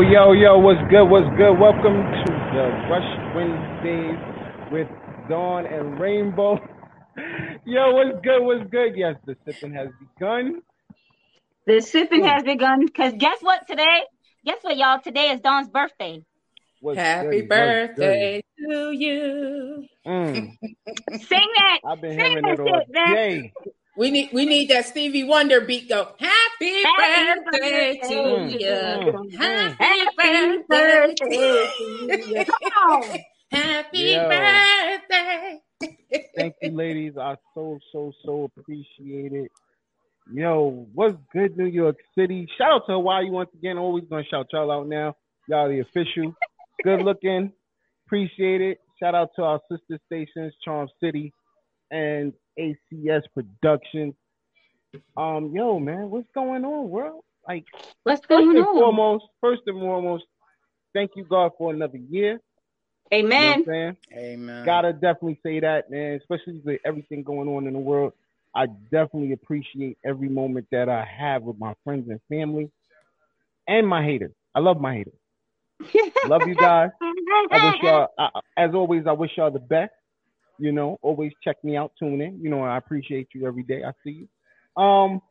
Yo, yo, yo, what's good? What's good? Welcome to the Rush Wednesdays with Dawn and Rainbow. Yo, what's good? What's good? Yes, the sipping has begun. The sipping has begun because guess what today? Guess what, y'all? Today is Dawn's birthday. What's Happy good? Birthday to you. Mm, Sing that. I've been Sing hearing that it all day. We need we need that Stevie Wonder beat go. Happy, Happy birthday birthday to you. mm, Happy Happy birthday. birthday to you. Come on. Happy Yo. birthday. Thank you, ladies. I so, so, so appreciate it. Yo, what's good, New York City? Shout out to Hawaii once again. Always gonna shout y'all out now. Y'all the official. Good looking. Appreciate it. Shout out to our sister stations, Charm City and ACS Productions. Um, yo, man, what's going on, world? Like, What's first going and on? foremost, first and foremost, thank you, God, for another year. You know Amen. Amen. Gotta definitely say that, man. Especially with everything going on in the world, I definitely appreciate every moment that I have with my friends and family, and my haters. I love my haters. Love you guys. I wish y'all, I, as always, I wish y'all the best. You know, always check me out, tune in. You know, I appreciate you every day. I see you. Um,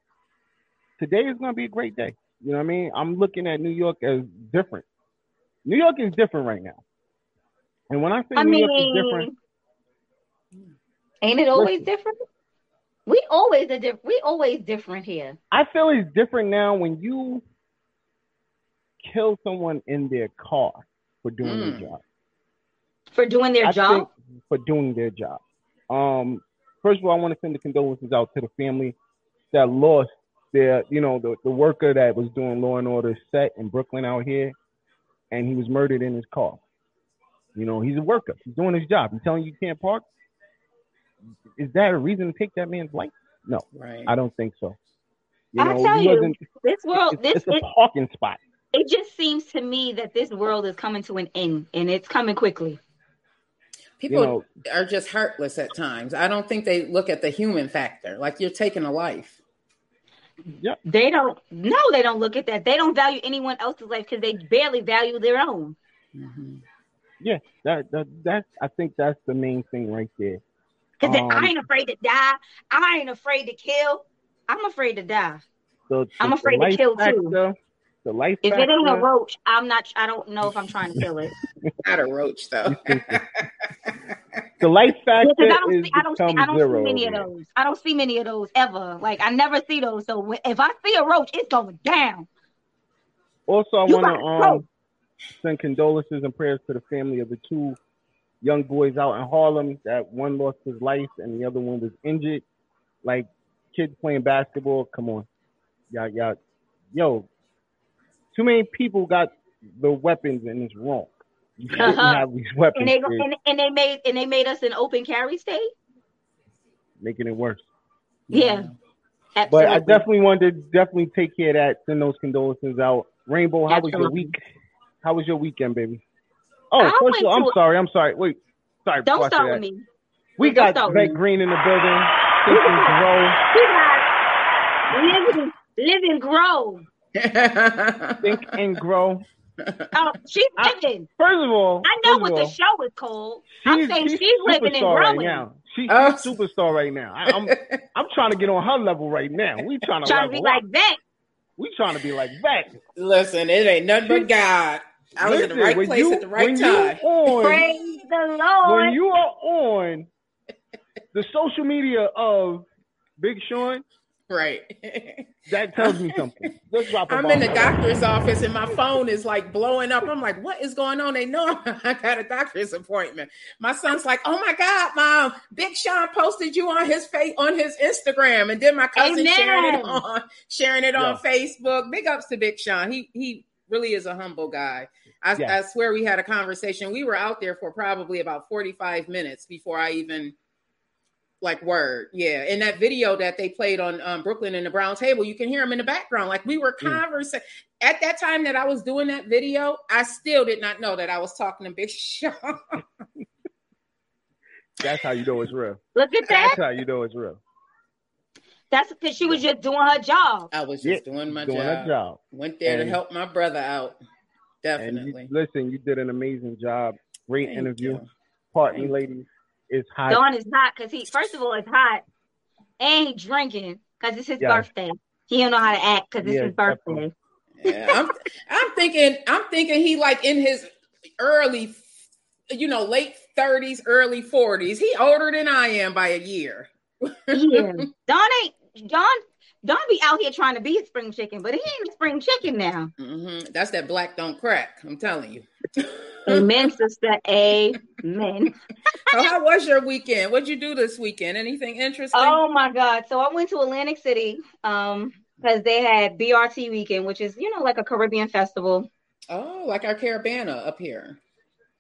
today is gonna be a great day. You know what I mean? I'm looking at New York as different. New York is different right now. And when I say I New York is different, ain't it always Listen. different? We always a diff- We always different here. I feel it's different now when you kill someone in their car for doing Mm. their job. For doing their I job. Think for doing their job. Um, first of all, I want to send the condolences out to the family that lost their, you know, the, the worker that was doing Law and Order set in Brooklyn out here, and he was murdered in his car. You know, he's a worker. He's doing his job. He's telling you you can't park. Is that a reason to take that man's life? No, Right. I don't think so. You I tell you. This world, It's, this it's a it, parking spot. it just seems to me that this world is coming to an end, and it's coming quickly. People You know, are just heartless at times. I don't think they look at the human factor. Like you're taking a life. Yeah. They don't. No, they don't look at that. They don't value anyone else's life because they barely value their own. Mhm. yeah, that that that I think that's the main thing right there. Because Um, I ain't afraid to die. I ain't afraid to kill. I'm afraid to die. The, I'm afraid to the life kill, too. Factor, The life If factor. it ain't a roach, I'm not. I don't know if I'm trying to kill it. Not a roach though. the life factor Because I don't is see. I don't see. I don't zero. see many of over those. I don't see many of those ever. Like I never see those. So if I see a roach, it's going down. Also, I want to gotta um send condolences and prayers to the family of the two young boys out in Harlem. That one lost his life and the other one was injured. Like kids playing basketball. Come on, y'all, y'all, yo. Too many people got the weapons and it's wrong. You shouldn't Uh-huh. have these weapons. And they and, and they made and they made us an open carry state. making it worse. Yeah, But absolutely. I definitely wanted to definitely take care of that. Send those condolences out. Rainbow, how was your week? How was your weekend, baby? Oh, I first went of all, I'm to- sorry. I'm sorry. Wait, sorry. don't before I start with that. me. We Don't got start with Green in the building. Think and grow. We got live and live and grow. Think and grow. Oh, she's living. First of all, I know what of the show is called. I'm saying she's, living and superstar right now. She, she's Oh. superstar right now. I, I'm I'm trying to get on her level right now. We trying to Trying to level be up. like that. We trying to be like that. Listen, it ain't nothing but God. I was in the right place you- at the right time. You on, Praise the Lord. when you are on the social media of Big Sean, Right. that tells me something. Just drop a I'm in the doctor's office and my phone is like blowing up. I'm like, what is going on? They know I got a doctor's appointment. My son's like, oh my God, mom, Big Sean posted you on his face on his Instagram. And then my cousin Amen. sharing it on sharing it on Facebook. Big ups to Big Sean. He he really is a humble guy. I, Yeah. I swear we had a conversation. We were out there for probably about 45 minutes before I even like word yeah in that video that they played on um, brooklyn and the brown table you can hear him in the background like we were Mm. conversing at that time that i was doing that video i still did not know that i was talking to big sean That's how you know it's real. Look at that. That's how you know it's real. That's because she was just doing her job. i was Yeah, just doing my Doing job. her job. went there And- to help my brother out definitely you, listen, you did an amazing job. Great Thank interview. you. Pardon me, Thank ladies. It's hot. Dawn is hot because he, first of all, it's hot, and he drinking because it's his Yeah. birthday. He don't know how to act because it's Yeah, his birthday. yeah, I'm, I'm thinking i'm thinking he like in his early you know late 30s early 40s he older than i am by a year Yeah, Dawn ain't Dawn. Dawn be out here trying to be a spring chicken, but he ain't a spring chicken now. hmm That's that black don't crack. I'm telling you. Amen, sister. Amen. so how was your weekend? What'd you do this weekend? Anything interesting? Oh my God! So I went to Atlantic City, um, because they had BRT weekend, which is you know like a Caribbean festival, Oh, like our Caribana up here.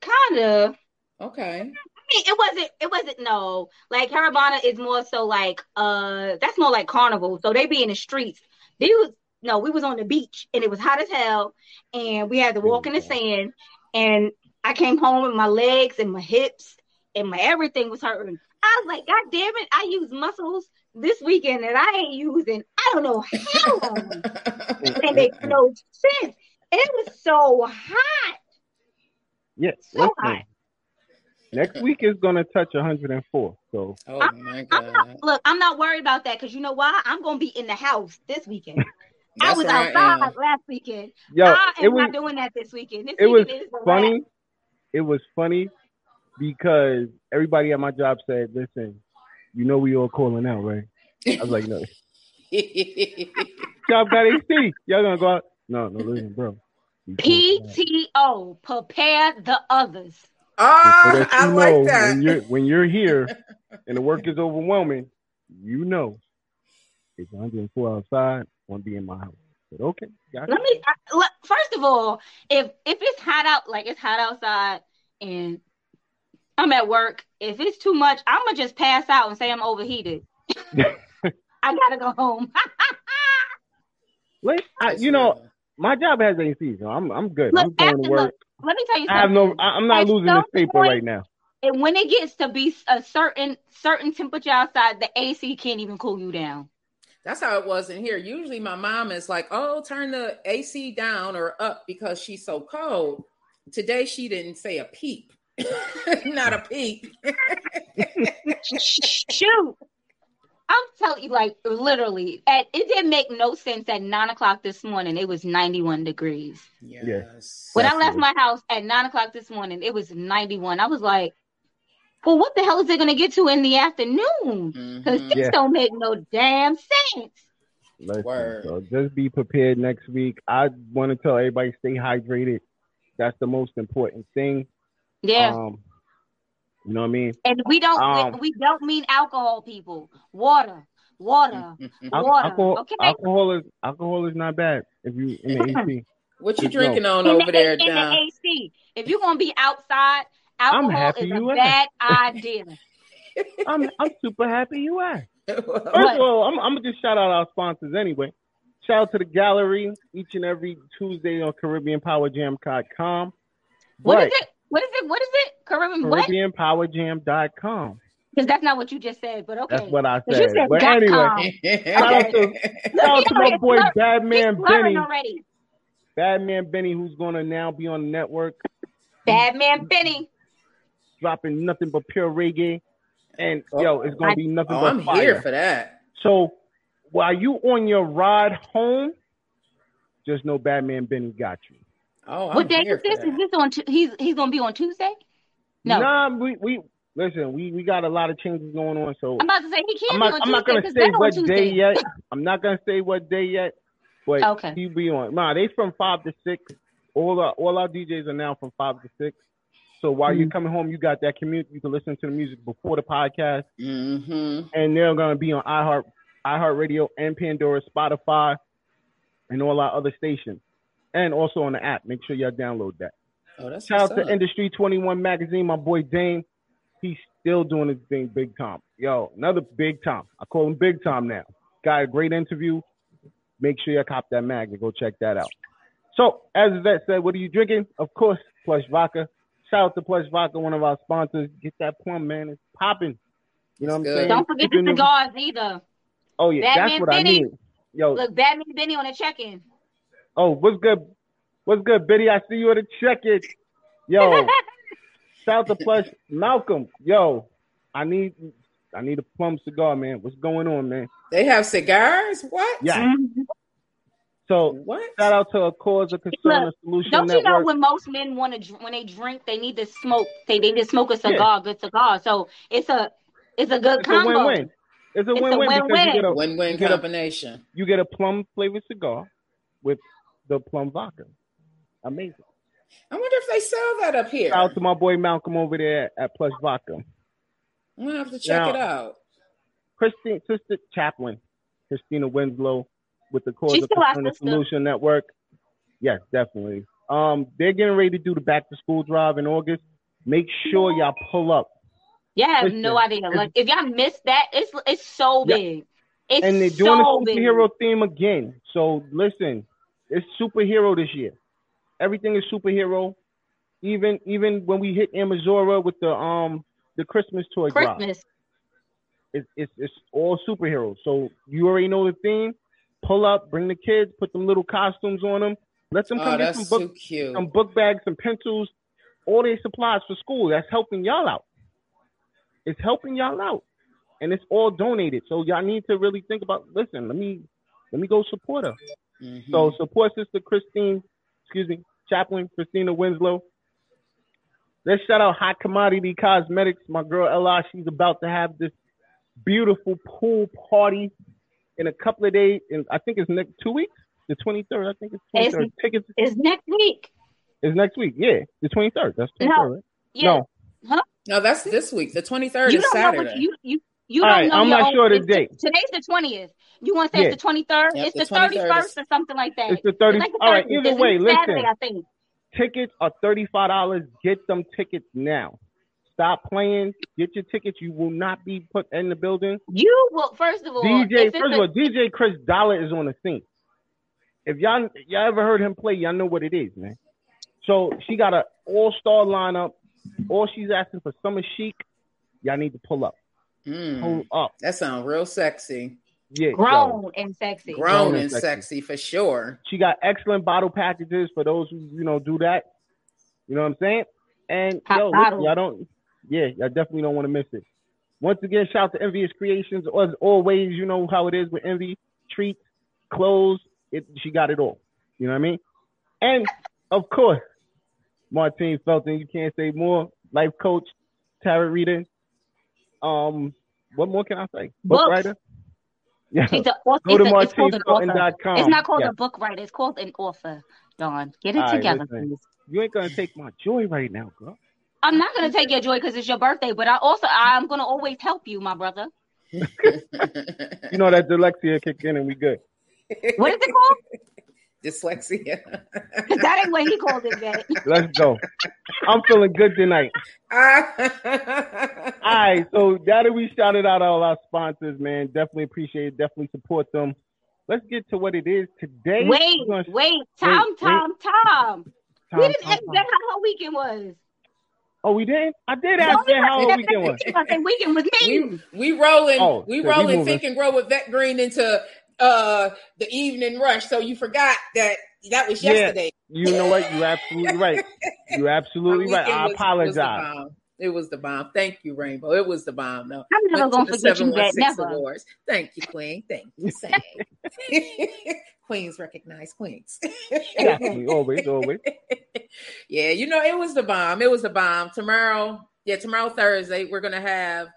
kind of. Okay. It wasn't. It wasn't. No, like Caribana is more so like uh, that's more like carnival. So they be in the streets. They was no, we was on the beach and it was hot as hell, and we had to walk in the sand. And I came home and my legs and my hips and my everything was hurting. I was like, God damn it! I use muscles this weekend that I ain't using. I don't know how long. and make no sense. It was so hot. Yes. So hot. Next week is gonna touch 104. So oh my I'm not, look, I'm not worried about that because you know why? I'm gonna be in the house this weekend. I was where I outside last weekend. yo, I it am was not doing that this weekend. This it was weekend is the funny. It was funny because everybody at my job said, "Listen, you know we all calling out, right?" I was like, "No, Y'all got AC. Y'all gonna go out?" No, no, listen, bro. We calling out. PTO. Prepare the others. Ah, oh, So that I you like know that. When you're when you're here and the work is overwhelming, you know it's 104 outside. Want to be in my house? But okay, got Let me I, look, first of all, if if it's hot out, like it's hot outside, and I'm at work, if it's too much, I'm gonna just pass out and say I'm overheated. I gotta go home. Like, I, you know, my job has AC, so I'm I'm good. Look, I'm going to work. Look, Let me tell you something. I have no. I, I'm not At losing some this paper point- right now. And when it gets to be a certain certain temperature outside, the AC can't even cool you down. That's how it was in here. Usually my mom is like, oh, turn the AC down or up because she's so cold. Today she didn't say a peep. Not a peep. Shoot. I'm telling you, like literally, at it didn't make no sense at nine o'clock this morning. It was 91 degrees. Yes. When I left my house at nine o'clock this morning, it was 91. I was like, well, what the hell is it gonna get to in the afternoon? Because Mhm. this Yeah. don't make no damn sense. Listen, Word. so just be prepared next week. I want to tell everybody stay hydrated. That's the most important thing. Yeah. Um, you know what I mean? and we don't um, we, we don't mean alcohol, people. Water. Water. Water. alcohol, okay. alcohol is alcohol is not bad if you in the AC. What you Just know. drinking on in over the, there, in the AC. If you're gonna be outside, I'm alcohol happy is a you bad idea. I'm I'm super happy you asked. First What? of all, I'm, I'm gonna just shout out our sponsors anyway. Shout out to the gallery each and every Tuesday on CaribbeanPowerJam.com. What is it? What is it? What is it? Caribbean what? CaribbeanPowerJam.com. Because that's not what you just said, but okay. That's what I 'Cause you said. said But dot anyway, com. shout out to, shout out to my boy slur- Bad He's Man slurring Benny. already. Bad Man Benny, who's gonna now be on the network, Bad man Benny. dropping nothing but pure reggae. And Oh. yo, it's gonna be nothing Oh, but I'm fire. here for that. So while you on your ride home, just know Bad Man Benny got you. Oh, I'm What day is this? Is this on? Tu- He's he's gonna be on Tuesday. No, Nah, we, we listen, we, we got a lot of changes going on. So I'm about to say he can't I'm be not on I'm not gonna say what Tuesday. day yet. I'm not gonna say what day yet, but Okay. he'll be on. Nah, they from five to six. All our all our DJs are now from five to six. So while Mm-hmm. you're coming home, you got that commute. You can listen to the music before the podcast, Mm-hmm. and they're gonna be on iHeart, iHeartRadio, and Pandora, Spotify, and all our other stations, and also on the app. Make sure y'all download that. Oh, that's Shout out what's to. Industry 21 Magazine, my boy Dane. He's still doing his thing big time. Yo, another big time. I call him big time now. Got a great interview. Make sure you cop that mag and go check that out. So, as Yvette said, what are you drinking? Of course, Plush Vodka. Shout out to Plush Vodka, one of our sponsors. Get that plum, man. It's popping. You know what I'm good. saying? Don't forget the Keeping them- cigars either. Oh, yeah. Bad Man that's what I Benny. need. Yo, Look, Bad man Benny on the check-in. Oh, what's good? What's good, Biddy? I see you at the check it. Yo, Shout to Plush Malcolm. Yo, I need I need a plum cigar, man. What's going on, man? They have cigars? What? Yeah. Mhm. So What? shout out to a cause, a concern, a solution Don't you know when most men want to when they drink, they need to smoke. They need to smoke a cigar, good cigar. So it's a it's a good it's a combo. win-win. It's a It's a win-win because you win-win. get a Win-win you get a- combination. you get a plum flavored cigar with the plum vodka. Amazing. I wonder if they sell that up here. Shout out to my boy Malcolm over there at Plush Vodka. I'm gonna have to check Now- it out. Christine, Sister Chaplain, Christina Winslow, with the cause She's of the our Concern and sister. Solution Network. Yes, definitely. Um, they're getting ready to do the back to school drive in August. Make sure y'all pull up. Yeah, I have Listen, no idea. Like if y'all missed that, it's it's so Yeah. big. It's and they're doing so the big. superhero theme again. So listen, it's superhero this year. Everything is superhero. Even even when we hit Amazora with the um the Christmas toy drop, Christmas. it's, it's it's all superheroes. So you already know the theme. Pull up, bring the kids, put them little costumes on them. Let them come Oh, get some book, too cute. some book bags, some pencils, all their supplies for school. That's helping y'all out. It's helping y'all out, and it's all donated. So y'all need to really think about. Listen, let me let me go support her. Mhm. So support Sister Christine, excuse me, Chaplain Christina Winslow. Let's shout out Hot Commodity Cosmetics. My girl Ella, she's about to have this beautiful pool party in a couple of days. And I think it's next two weeks, the twenty third. I think it's twenty It's- Tickets It's next week. is next week. Yeah, the twenty third. That's twenty No. Right? Yeah. No, no, that's this week. The 23rd you is don't know Saturday. what you you you All don't right, know. I'm your not own- sure the it's- date. Today's the twentieth. You want to say Yeah. it's the twenty third? Yep, it's the the 23rd thirty is- first or something like that. It's the 30 like all right, either It's way, Saturday, listen. I think. tickets are thirty five dollars. Get them tickets now. Stop playing. Get your tickets. You will not be put in the building. You will first of all. DJ, first a- of all, DJ Chris Dollar is on the scene. If y'all y'all ever heard him play, y'all know what it is, man. So she got an all star lineup. All she's asking for summer chic. Y'all need to pull up. Mm, Pull up. that sounds real sexy. Yeah. yo. grown and sexy. Grown Grown and and sexy. sexy for sure. She got excellent bottle packages for those who you know do that. You know what I'm saying? And Hot yo, listen, y'all don't. Yeah, y'all definitely don't want to miss it. Once again, shout out to Envious Creations. As always, you know how it is with Envy. Treats, clothes. It, she got it all. You know what I mean? And of course, Martine Felton. You can't say more. Life coach, tarot reader. Um, what more can I say? Book Books. writer. Yeah. She's a, it's, Go to a, it's called an author. It's not called Yeah. a book writer. It's called an author. Dawn, get it All right, together, listen. please. You ain't gonna take my joy right now, girl. I'm not gonna take your joy because it's your birthday, but I also I'm gonna always help you, my brother. You know that dyslexia kick in and we good. What is it called? Dyslexia. 'Cause that ain't what he called it yet. Let's go. I'm feeling good tonight. All right, so now that we shouted out all our sponsors, man, definitely appreciate it. Definitely support them. Let's get to what it is today. Wait, We're gonna- wait, Tom, wait. Tom, Tom. We didn't Tom, ask Tom. How her weekend was. Oh, we did? I did ask Jen how her weekend was. I weekend was me. we we rolling Oh, we so rolling moving. think and grow with vet green into uh the evening rush. So you forgot that That was yesterday. Yeah. yesterday. You know what? You absolutely right. You absolutely right. weekend I was- was apologize. bomb. It was the bomb. Thank you, Rainbow. It was the bomb. No, I'm never gonna to forget you that. Never. Awards. Thank you, Queen. Thank you. Say. queens recognize queens. Definitely, always, always. yeah, you know, it was the bomb. It was the bomb. Tomorrow, yeah, tomorrow Thursday, we're gonna have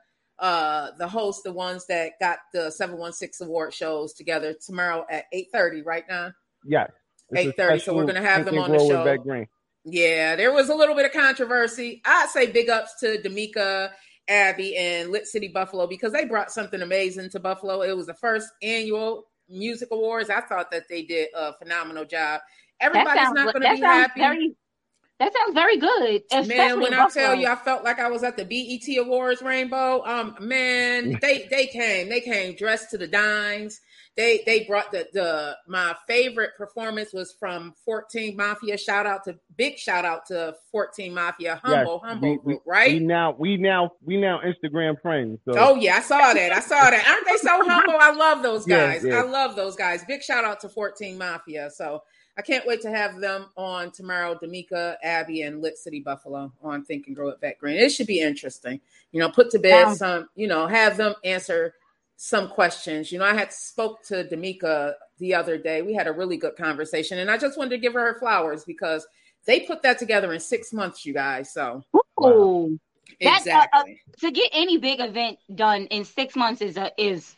uh the host, the ones that got the 716 award shows together tomorrow at 8:30, right now. Yes. 8:30, so we're gonna have them on the show. Beck Green. Yeah, there was a little bit of controversy. I'd say big ups to D'Amica, Abby, and Lit City Buffalo because they brought something amazing to Buffalo. It was the first annual music awards. I thought that they did a phenomenal job. Everybody's sounds, not going to be sounds happy. very. That sounds very good. especially Man, when in I tell you, I felt like I was at the BET Awards, Rainbow. Um, man, they they came, they came dressed to the dines. They they brought the the my favorite performance was from 14 Mafia. Shout out to big shout out to 14 Mafia, humble Yes, humble we- group, We right? now, we now, we now Instagram friends. So Oh yeah, I saw that. I saw that. Aren't they so humble? I love those Yeah, guys. yeah. I love those guys. Big shout out to 14 Mafia. So I can't wait to have them on tomorrow. D'Amica, Abby, and Lit City Buffalo on Think and Grow It Back Green. It should be interesting. You know, put to bed Sounds- some. You know, have them answer some questions. You know, I had spoke to D'Amica the other day. We had a really good conversation, and I just wanted to give her her flowers because they put that together in six months. You guys, so Ooh. That, uh, uh, exactly. to get any big event done in six months is a is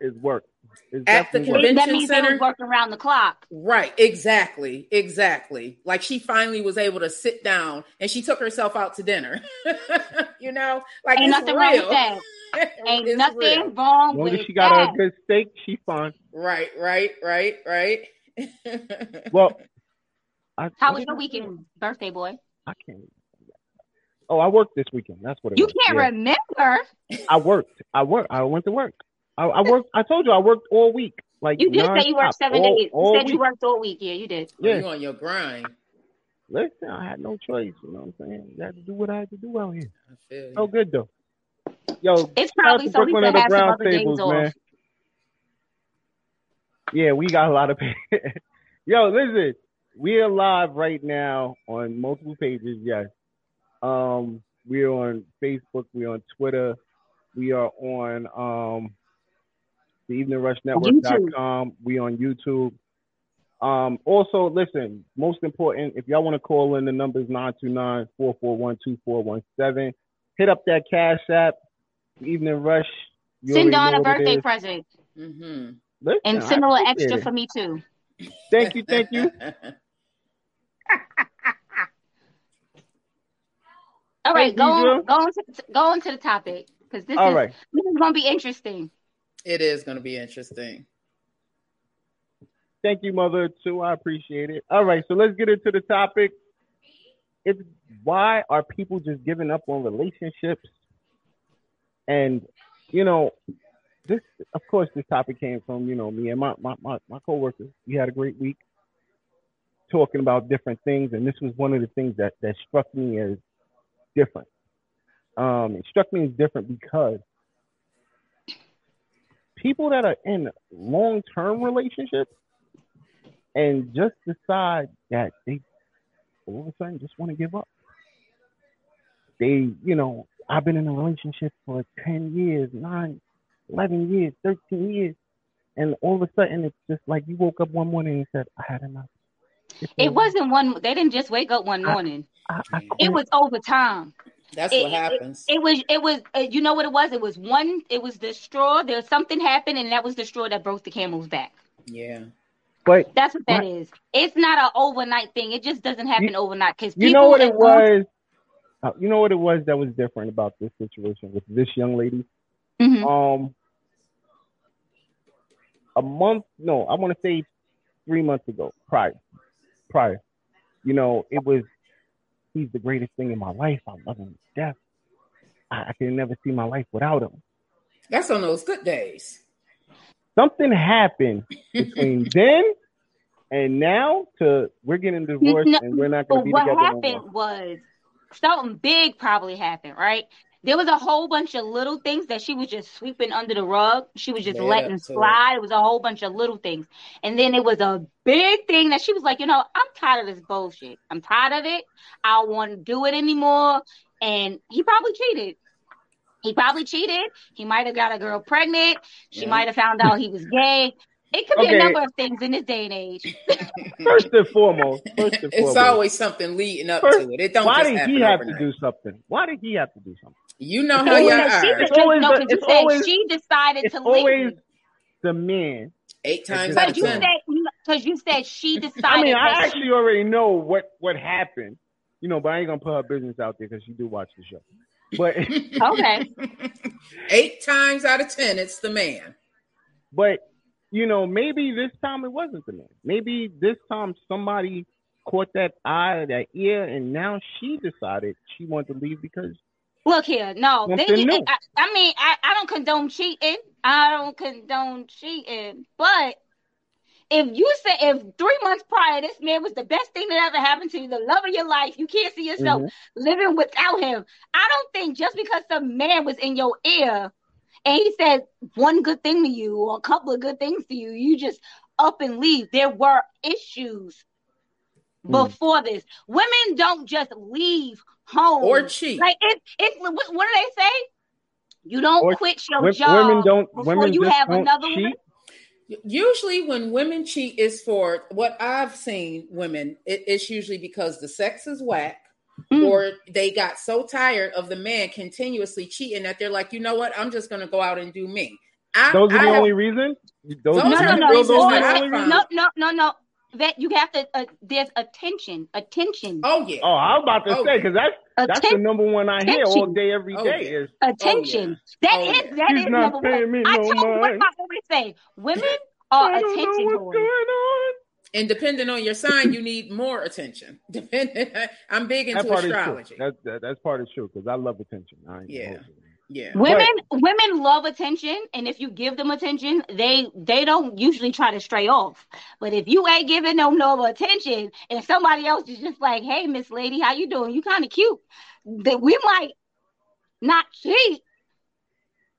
it's work. It's At the convention that means they center? was working around the clock. Right, exactly, exactly. Like she finally was able to sit down and she took herself out to dinner. you know, like Ain't nothing real. wrong with that. Ain't It's nothing real. wrong As long with as she got that. a good steak, she's fine. Right, right, right, right. Well, I, How what was your weekend, birthday boy? I can't. Oh, I worked this weekend. That's what it You was. can't Yeah. remember. I worked. I worked. I went to work. I, I worked. I told you I worked all week. Like You did say you worked seven all- days. all you said you week. worked all week. Yeah, you did. Yeah. you on your grind. Listen, I had no choice. You know what I'm saying? I had to do what I had to do out here. I feel you. So good though. Yo, It's probably to so we Brooklyn could the have some Brown other days Tables, off. man. Yeah, we got a lot of. Yo, listen, we are live right now on multiple pages. Yes, um, we're on Facebook, we're on Twitter, we are on um, the Evening Rush Network.com. We on YouTube. Um, also, listen, most important, if y'all want to call in, the number is 929-441-2417. Hit up that Cash App, Evening Rush. You Send know a birthday present Mm-hmm. Listen, and send a little extra it. for me too. Thank you, thank you. All right, Thank go you, on, go on to go on to the topic because this All is right. this is gonna be interesting. It is going to be interesting. Thank you, Mother, too. I appreciate it. All right, so let's get into the topic. It's why are people just giving up on relationships? And, you know, this, of course, this topic came from, you know, me and my, my, my, my coworkers. We had a great week talking about different things. And this was one of the things that, that struck me as different. Um, it struck me as different because people that are in long term relationships and just decide that they all of a sudden just want to give up. They, you know, I've been in a relationship for 10 years, 9, 11 years, 13 years. And all of a sudden, it's just like you woke up one morning and said, I had enough. It wasn't one. They didn't just wake up one morning. I, I It was over time. That's It- what happens. It was. It was. Uh, you know what it was? It was one. It was the straw. There was something happened, and that was the straw that broke the camel's back. yeah. But That's what that Right. is. It's not an overnight thing. It just doesn't happen overnight because you know what it was? Uh, you know what it was that was different about this situation with this young lady? hmm Um, a month, no, I want to say three months ago, prior, prior, you know, it was, he's the greatest thing in my life. I love him to death. I, I can never see my life without him. That's on those good days. Something happened between then and now to we're getting divorced No, and we're not going to be what together no happened more. was something big probably happened, right? There was a whole bunch of little things that she was just sweeping under the rug. She was just Led letting up to it. slide. It was a whole bunch of little things. And then it was a big thing that she was like, you know, I'm tired of this bullshit. I'm tired of it. I don't want to do it anymore. And he probably cheated. He probably cheated. He might have got a girl pregnant. She Yeah. might have found out he was gay. It could be a number of things in this day and age. First and foremost, first and It's foremost, always something leading up First, to it. It don't why just did he have overnight. to do something? Why did he have to do something? You know It's how y'all always- she are. It's just, always no, the- you said always- she decided It's to always leave. the man. Eight times Because out of Because you said because you said she decided. I mean, that I she- actually already know what what happened, you know, but I ain't gonna put her business out there because she do watch the show. But Okay. Eight times out of ten, it's the man. but you know, maybe this time it wasn't the man. Maybe this time somebody caught that eye, that ear, and now she decided she wanted to leave because Look here, no. New. I, I mean, I, I don't condone cheating. I don't condone cheating. But if you say if three months prior this man was the best thing that ever happened to you, the love of your life, you can't see yourself Mhm. living without him. I don't think just because some man was in your ear and he said one good thing to you or a couple of good things to you, you just up and leave. There were issues Hmm. before this. Women don't just leave home Or cheat. like it, it. What, what do they say? You don't Or- quit your wo- job women don't before women you have another cheat. one. Usually, when women cheat, is for what I've seen women. It, it's usually because the sex is whack, Mm. or they got so tired of the man continuously cheating that they're like, you know what, I'm just going to go out and do me. I, Those are I the have- only reason. Those, Those No, are no, the no, reasons or- that I only found. no, no, no, no. That you have to. Uh, there's attention, attention, Oh yeah. Oh, I was about to Oh, say because that's that's the number one I hear all day, every Oh, day yeah. is attention. That Oh, yeah. that She's is not number one. me I no told what mind. I always say. Women are I don't know attention what's going on. And depending on your sign, you need more attention. Depending, I'm big into part astrology. is true. That, that, that's part is true because I love attention. I Yeah. Yeah. Women women love attention, and if you give them attention, they they don't usually try to stray off. But if you ain't giving them no attention, and somebody else is just like, "Hey, Miss Lady, how you doing? You kind of cute," that we might not cheat,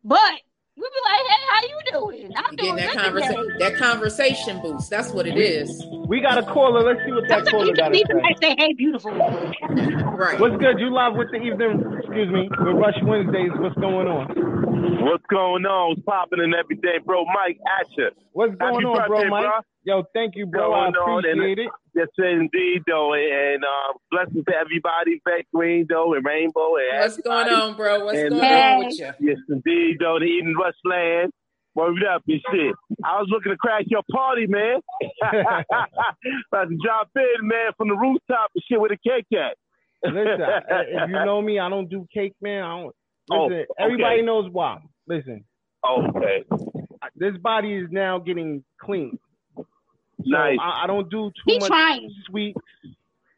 but we be like, "Hey, how you doing? I'm You're doing getting that good conversation, today." that conversation boost. That's what it is. We got a caller. Let's see what that Sometimes caller you got just to say. say, "Hey, beautiful." Right. What's good? You live with the evening? Excuse me. With Rush Wednesdays. What's going on? What's going on? What's popping and everything, bro? Mike at you. What's going Happy on, bro, Mike? bro. Yo, thank you, bro. I Going on, and- appreciate it. Yes, indeed, though, and uh, blessings to everybody, Beck Green, though, and Rainbow, and What's going on, bro? What's And- going Hey. on with you? Yes, indeed, though, the Eden Rush land. Word up and shit. I was looking to crash your party, man. About to drop in, man, from the rooftop and shit with a cake at. Listen, if you know me, I don't do cake, man. I don't. Oh, okay. everybody knows why. Listen, Okay, this body is now getting clean. So nice. I, I don't do too He much trying. sweet.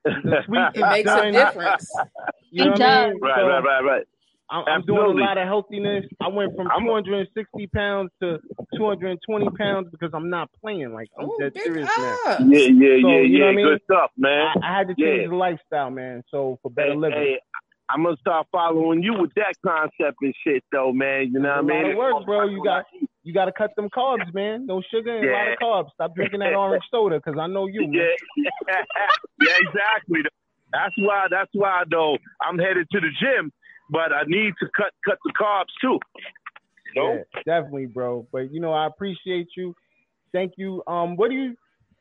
The sweet It makes a difference. You know It what I mean? does. Right, So, right, right, right. I'm, I'm doing a lot of healthiness. I went from 260 pounds to 220 pounds because I'm not playing. Like I'm Oh, dead big serious now. Yeah, yeah, So, yeah, you know yeah. what I mean? Good stuff, man. I, I had to change Yeah. the lifestyle, man. So for better Hey, living. hey, I'm gonna start following you with that concept and shit, though, man. You know It's what I mean? lot of work, bro. You got you got to cut them carbs, man. No sugar and a lot of carbs. Stop drinking that orange soda, cause I know you, man. Yeah, yeah, exactly. That's why. That's why, though. I'm headed to the gym, but I need to cut cut the carbs too. Know? Yeah, definitely, bro. But you know, I appreciate you. Thank you. Um, what do you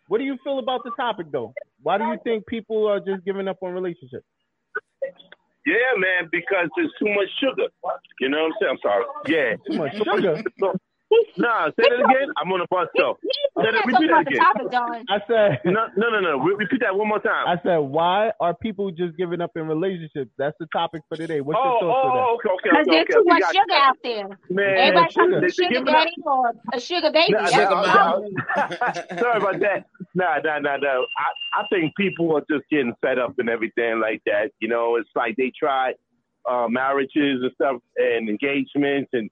what do you feel about the topic though? Why do you think people are just giving up on relationships? Yeah, man, because there's too much sugar. You know what I'm saying? I'm sorry. Yeah. Too much sugar. So, nah, say that again. I'm on a bus though. We're Say that- repeat that again. I said No, no, no, no. Re- Repeat that one more time. I said, why are people just giving up in relationships? That's the topic for today. What's oh, your thoughts for that? oh, okay, okay, Because okay. there's okay. too much sugar that. out there. Man, Everybody sugar. comes sugar they giving up- daddy or a sugar baby. Nah, That's Sugar nah, Sorry about that. Nah, nah, nah, nah. I, I think people are just getting fed up and everything like that. You know, it's like they try uh, marriages and stuff and engagements, and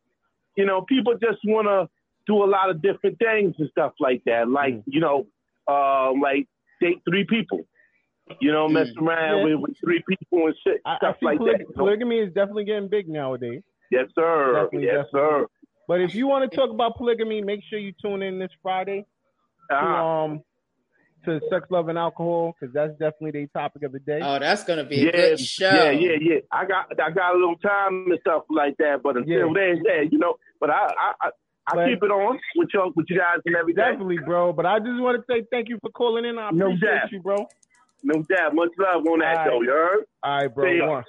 you know, people just want to do a lot of different things and stuff like that. Like, Mm. you know, uh, like date three people. You know, mess around Yeah. with, with three people and shit, I, I stuff see like poly- that. you know? polygamy is definitely getting big nowadays. Yes, sir. Definitely, yes, sir. But if you want to talk about polygamy, make sure you tune in this Friday to Uh-huh. um to sex, love, and alcohol because that's definitely the topic of the day. Oh, that's gonna be a Yeah, good show. yeah, yeah, yeah. I got I got a little time and stuff like that, but until Yeah. then, yeah, you know. But I I I, I But- keep it on with you with you guys and everything. Definitely, bro. But I just want to say thank you for calling in. I No appreciate doubt. you, bro. No doubt. Much love on that All right. though. You heard? All right, bro. See ya.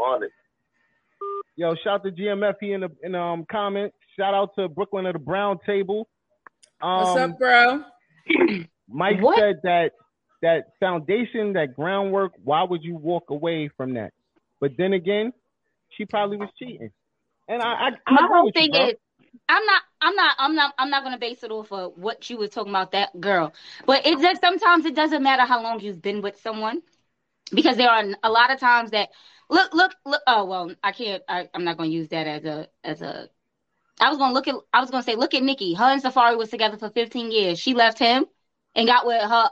On it. Yo, shout to GMF here in the in the um comment. Shout out to Brooklyn at the Brown Table. Um, What's up, bro? Mike What? said that that foundation, that groundwork. Why would you walk away from that? But then again, she probably was cheating. And I, I, I My whole with you, thing is, I'm not, I'm not, I'm not, I'm not gonna base it off of what you was talking about that girl. But it just sometimes it doesn't matter how long you've been with someone, because there are a lot of times that look, look, look. Oh well, I can't. I, I'm not gonna use that as a, as a. I was gonna look at, I was gonna say, look at Nicki. Her and Safaree was together for 15 years. She left him and got with her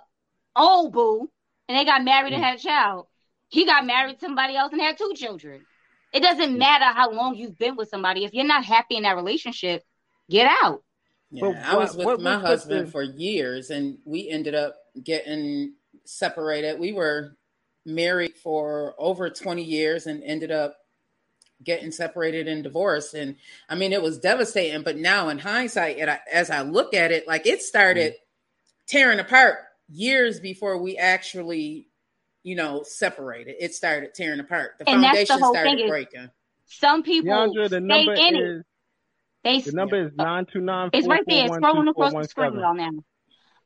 old boo, and they got married and mm. had a child. He got married to somebody else and had two children. It doesn't matter how long you've been with somebody. If you're not happy in that relationship, get out. Yeah, But I was what- with what my was the- husband for years, and we ended up getting separated. We were married for over 20 years and ended up getting separated and divorced. And I mean, it was devastating. But now, in hindsight, and I, as I look at it, like it started mm-hmm. tearing apart years before we actually, you know, separated. It started tearing apart. The And that's the foundation whole started thing is- breaking. Some people Deandra, the stay number in it. is They the number is nine two nine. It's right there, It's scrolling across the screen, y'all now.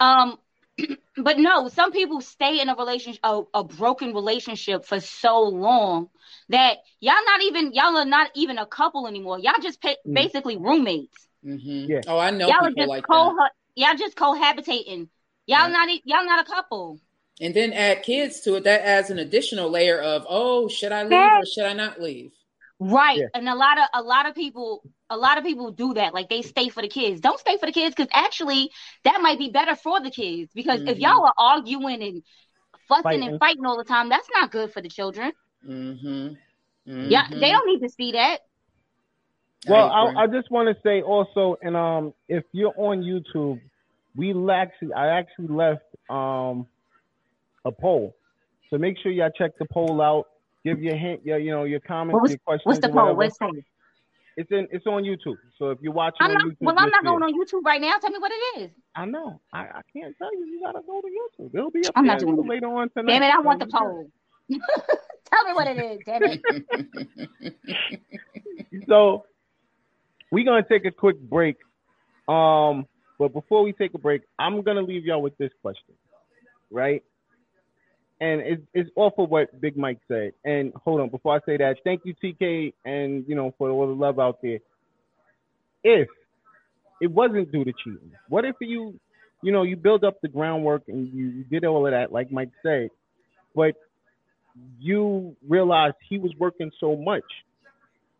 Um, but no, some people stay in a relationship, a, a broken relationship for so long that y'all not even y'all are not even a couple anymore. Y'all just pa- Mm. basically roommates. hmm Yeah. Oh, I know y'all are people just like co that. y'all just cohabitating. Y'all Yeah. not e- y'all not a couple. And then add kids to it. That adds an additional layer of, oh, should I leave or should I not leave? Right. Yeah. And a lot of a lot of people a lot of people do that. Like they stay for the kids. Don't stay for the kids because actually that might be better for the kids. Because if Mhm. y'all are arguing and fussing Fighting. and fighting all the time, that's not good for the children. Mm-hmm. Yeah, they don't need to see that. Well, I. I, I just want to say also, and um, if you're on YouTube, we actually, I actually left um a poll, so make sure y'all check the poll out. Give your hint, your you know your comments, was- your questions. What's the poll? What's the It's in, it's on YouTube. So if you're watching I'm not YouTube, well I'm not going it. on YouTube right now. Tell me what it is. I know. I, I can't tell you. You gotta go to YouTube. It'll be up I'm there not doing it. later on tonight. Damn it, I want the poll. Tell me what it is, damn it. So we're gonna take a quick break. Um, but before we take a break, I'm gonna leave y'all with this question, right? And it's it's off of what Big Mike said. And hold on, before I say that, thank you TK and you know for all the love out there. If it wasn't due to cheating, what if you, you know, you build up the groundwork and you, you did all of that, like Mike said, but you realized he was working so much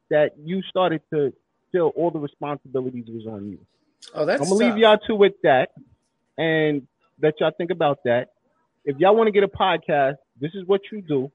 that you started to feel all the responsibilities was on you. oh, that's I'm gonna leave y'all two with that, and let y'all think about that. If y'all want to get a podcast, this is what you do.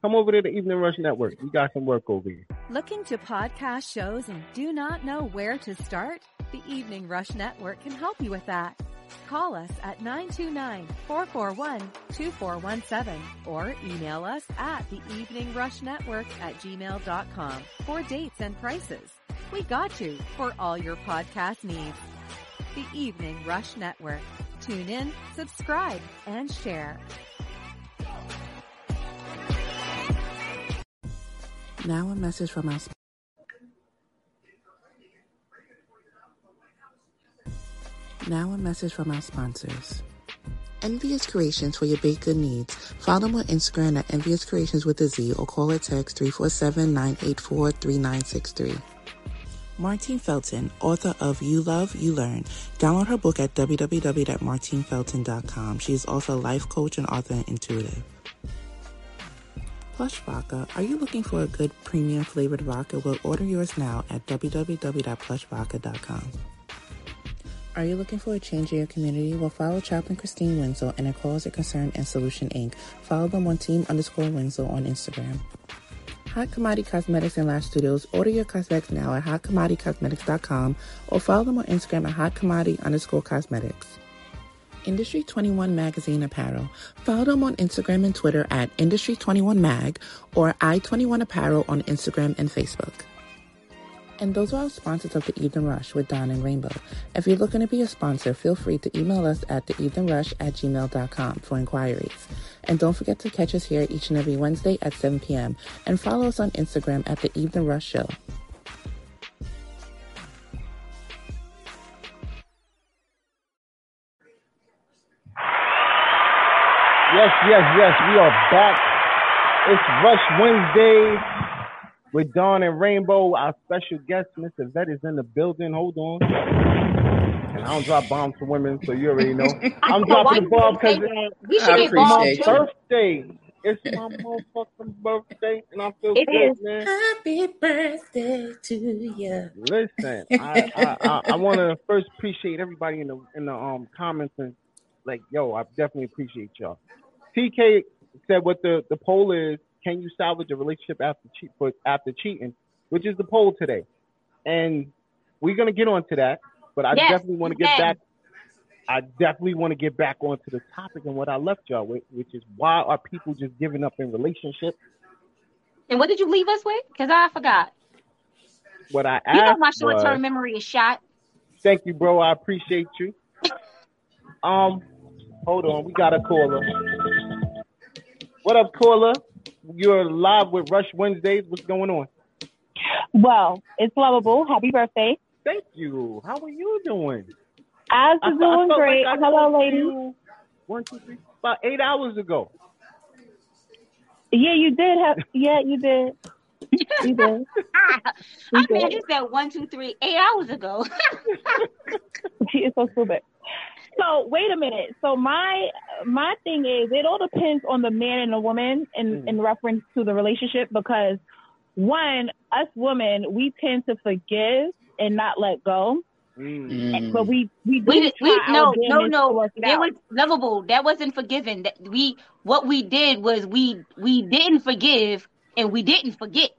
Come over to the Evening Rush Network. We got some work over here. Looking to podcast shows and do not know where to start? The Evening Rush Network can help you with that. Call us at 929-441-2417 or email us at the Evening Rush Network at gmail.com for dates and prices. We got you for all your podcast needs. The Evening Rush Network. Tune in, subscribe, and share. Now a message from our Now a message from our sponsors. Envious Creations for your baked good needs. Follow them on Instagram at Envious Creations with a Z or call or text 347-984-3963. Martine Felton, author of You Love, You Learn. Download her book at www.martinefelton.com. She is also a life coach and author and intuitive. Plush Vodka. Are you looking for a good premium flavored vodka? Well, order yours now at www.plushvodka.com. Are you looking for a change in your community? Well, follow Chaplain Christine Winslow and a cause, concern, and solution Inc. Follow them on team underscore Winslow on Instagram. Hot Commodity Cosmetics and Lash Studios. Order your cosmetics now at hotcommodity.cosmetics.com or follow them on Instagram at hotcommodity underscore cosmetics. Industry 21 Magazine Apparel. Follow them on Instagram and Twitter at Industry 21 Mag or I21 Apparel on Instagram and Facebook. And those are our sponsors of the Evening Rush with Don and Rainbow. If you're looking to be a sponsor, feel free to email us at theeveningrush at gmail.com for inquiries. And don't forget to catch us here each and every Wednesday at 7 p.m. and follow us on Instagram at The Evening Rush Show. Yes, yes, yes. We are back. It's Rush Wednesday with Dawn and Rainbow. Our special guest, Mr. Vet, is in the building. Hold on. And I don't drop bombs for women, so you already know. I'm So dropping the bomb because? We I should get bombs appreciate it's my birthday. It's my motherfucking birthday, and I feel It good, is. man. Happy birthday to you. Listen, I I, I, I want to first appreciate everybody in the in the um comments and like, yo, I definitely appreciate y'all. TK said what the the poll is: Can you salvage a relationship after cheat for after cheating? Which is the poll today, and we're gonna get onto that. But I Yes, definitely want to get back. I definitely want to get back onto the topic and what I left y'all with, which is why are people just giving up in relationships? And what did you leave us with? Because I forgot. What I asked You know my short term memory is shot. Thank you, bro. I appreciate you. Um, hold on, we got a caller. What up, caller? You're live with Rush Wednesdays. What's going on? Well, it's lovable. Happy birthday. Thank you. How are you doing? I'm I fe- I doing felt great. like I Hello, spoke to lady. you One, two, three, about eight hours ago. Yeah, you did have. Yeah, you did. You did. I mean You man did. just said one, two, three, eight hours ago. She is so stupid. So wait a minute. So my my thing is, it all depends on the man and the woman in Mm. in reference to the relationship because one, us women, we tend to forgive and not let go, Mm. But we we we did, we try no our no damnedest to no. work it It was lovable. That wasn't forgiven. That we what we did was we we didn't forgive and we didn't forget.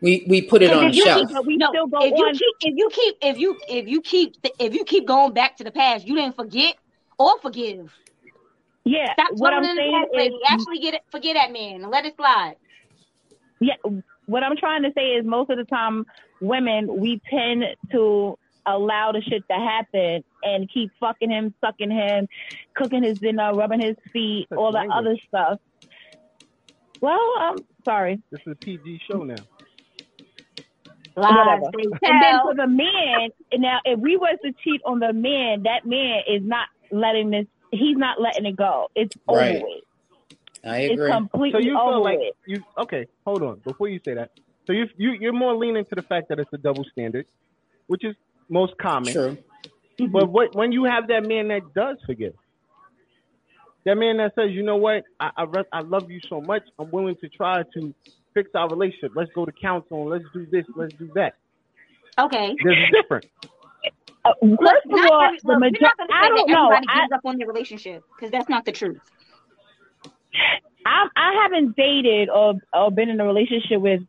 We we put it on if you shelf. keep, But we no, still go if you keep if you keep if you if you keep if you keep going back to the past, you didn't forget or forgive. Yeah, Stop what I'm dwelling in the saying past, is, lady. Actually, get it, forget that man and let it slide. yeah, what I'm trying to say is most of the time, women we tend to allow the shit to happen and keep fucking him, sucking him, cooking his dinner, rubbing his feet, Such all that other stuff. Well, I'm sorry. This is a PG show now. Lies, Whatever. they And then for the man, now if we was to cheat on the man, that man is not letting this. He's not letting it go. It's over Right. with. I It's agree. So completely you over feel like with. you okay? Hold on, before you say that. So you you you're more leaning to the fact that it's a double standard, which is most common. True. But mm-hmm. what when you have that man that does forgive, that man that says, you know what, I I, re- I love you so much, I'm willing to try to fix our relationship. Let's go to counseling. Let's do this. Let's do that. Okay. There's a difference. Uh, Look, first of all, every, the look, we're major- not I say don't know. everybody I, gives up on their relationship because that's not the truth. I I haven't dated or or been in a relationship with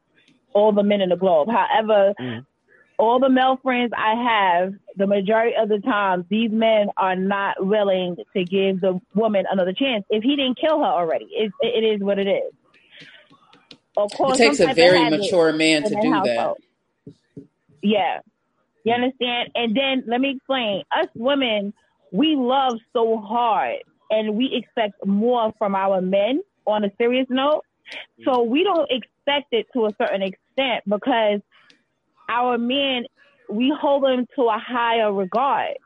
all the men in the globe. However, Mhm. all the male friends I have, the majority of the time, these men are not willing to give the woman another chance. If he didn't kill her already, it, it is what it is. Of It takes a very mature man to do that. Yeah. You understand? And then let me explain. Us women, we love so hard and we expect more from our men on a serious note. So we don't expect it to a certain extent because our men, we hold them to a higher regard.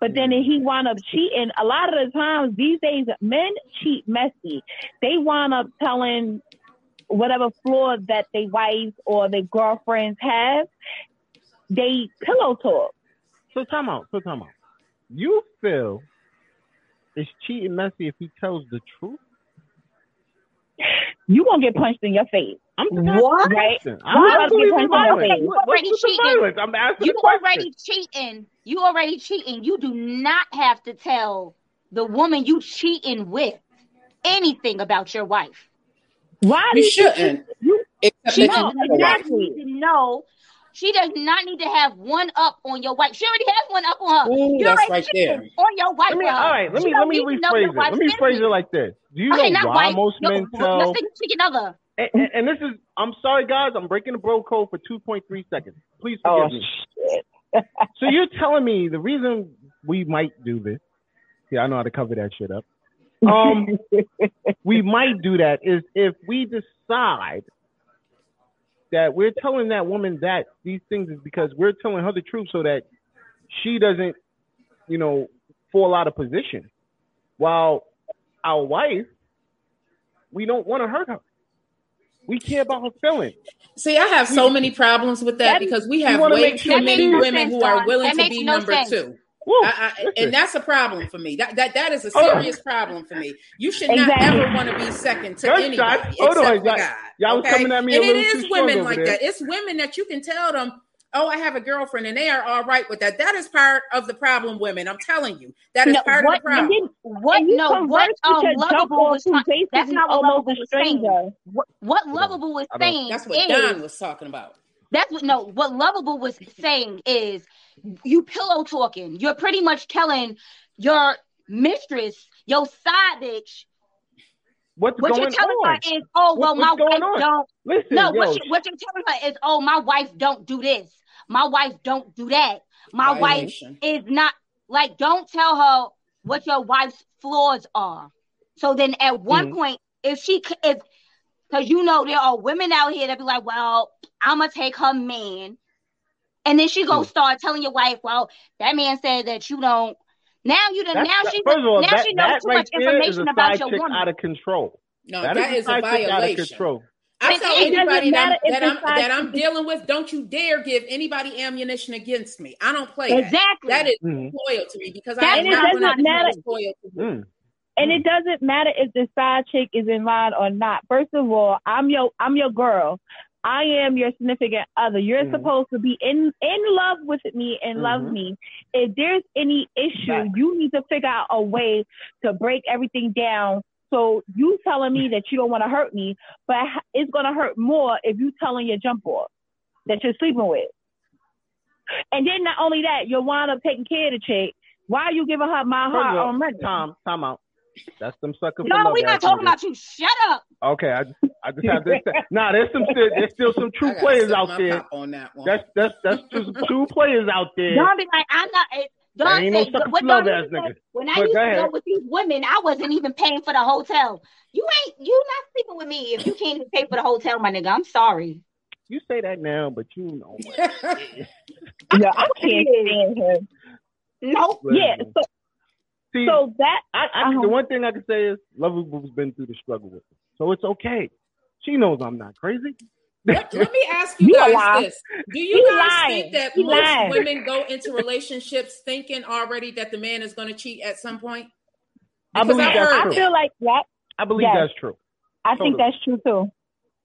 But then if he wound up cheating, a lot of the times these days men cheat messy. They wind up telling whatever flaw that they wives or their girlfriends have, they pillow talk. So come out. So come out. You feel it's cheating messy if he tells the truth? You gonna get punched in your face. I'm What? Right? I'm would not you even in the face? What- Already cheating. I'm asking You the question. already cheating. You already cheating. You do not have to tell the woman you cheating with anything about your wife. Why You you shouldn't. You, Except She No, doesn't exactly. need to know. She does not need to have one up on your wife. She already has one up on her. Ooh, You're that's right there. on your wife. Let me, all right, let me let me need to know rephrase it. Let me phrase it like this. Do you Okay, know why wife. most Your, men your tell? significant other. And, and, and this is, I'm sorry, guys, I'm breaking the bro code for 2.3 seconds. Please forgive oh, me. shit. So you're telling me the reason we might do this? Yeah, I know how to cover that shit up. Um, we might do that is if we decide that we're telling that woman that these things is because we're telling her the truth so that she doesn't, you know, fall out of position. While our wife, we don't want to hurt her. We care about her feelings. See, I have so many problems with that That- because we have wanna way make too many women who are willing to be no number sense. two. Woo, I, I, and that's a problem for me. That that that is a Hold on. serious problem for me. You should not Exactly. ever want to be second to Gunshots. anybody Hold on, except for God. y'all was okay? coming at me and it little too women like there. that. It's women that you can tell them, "Oh, I have a girlfriend," and they are all right with that. That is part of the problem. Women, I'm telling you, that is No, part what- of the problem. Then What? you No, what? Um, lovable off was who's That's not what lovable a was saying. stranger. What, what lovable was saying That's what is Don was talking about. That's what no, what lovable was saying is you pillow talking. You're pretty much telling your mistress, your side bitch, What's what going you're telling on? her is, oh well, my what's going wife on? don't Listen, no, yo, what you what you're telling her is, oh, my wife don't do this. My wife don't do that. My wife is not like don't tell her what your wife's flaws are. So then at one Mhm. point, if she c- if because you know there are women out here that be like, well, I'ma take her man, and then she go Mm. start telling your wife, well, that man said that you don't. Now you done. That's- Now that- she first of all, now that, she knows that too right much information about your woman. out of control. No, that that is is a side chick out of violation. control. I tell anybody doesn't that, I'm, that, I'm, that I'm dealing with, don't you dare give anybody ammunition against me. I don't play that. Exactly. That is Mhm. loyal to me because That I am not doesn't going to matter- be loyal to you. Mm. And it doesn't matter if the side chick is in line or not. First of all, I'm your I'm your girl. I am your significant other. You're Mhm. supposed to be in in love with me and love Mhm. me. If there's any issue, Facts. you need to figure out a way to break everything down. So you telling me that you don't want to hurt me, but it's gonna hurt more if you telling your jump off that you're sleeping with. And then not only that, you'll wind up taking care of the chick. Why are you giving her my heart on record? Tom, time out. That's them sucker no, we're not talking about you. Shut up. Okay, I just, I just have to. Say, nah, there's some still, there's still some true players out there. on that one. That's that's that's just true players out there. Don be like, I'm not. eh, Don ain't no said, sucker what for love Don ass used to say, nigga. when I But used go to go with these women, I wasn't even paying for the hotel. You ain't, you not sleeping with me if you can't even pay for the hotel, my nigga. I'm sorry. You say that now, but you know. Yeah, I can't stand him. Nope. Yeah, so See, so that I, I uh-huh. the one thing I can say is Lovaboo's been through the struggle with it, so it's okay. She knows I'm not crazy. let, let me ask you You guys lie. this: Do you You guys lying. think that You most lying. women go into relationships thinking already that the man is going to cheat at some point? I believe I've that's heard I feel like that. I believe Yes. that's true. I think that's true too.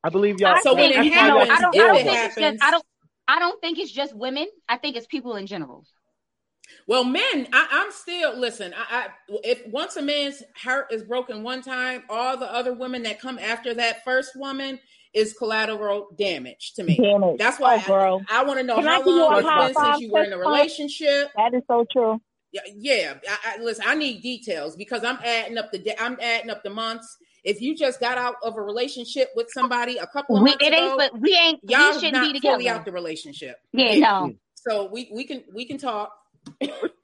I believe y'all. So when it you that's why know, y'all happens, I don't, I don't it doing think it's just, I don't, I don't think it's just women. I think it's people in general. Well, men, I, I'm still listen. I, I if once a man's heart is broken one time, all the other women that come after that first woman is collateral damage to me. Damn it. That's why Oh, girl. I, I want to know Can I how you long a it's high been since you were in a relationship. That is so true. Yeah, yeah. I, I, listen, I need details because I'm adding up the da- I'm adding up the months. If you just got out of a relationship with somebody a couple of We, months it ain't, but we ain't, we y'all shouldn't not be fully together. out the relationship. yeah, no. So we we can we can talk.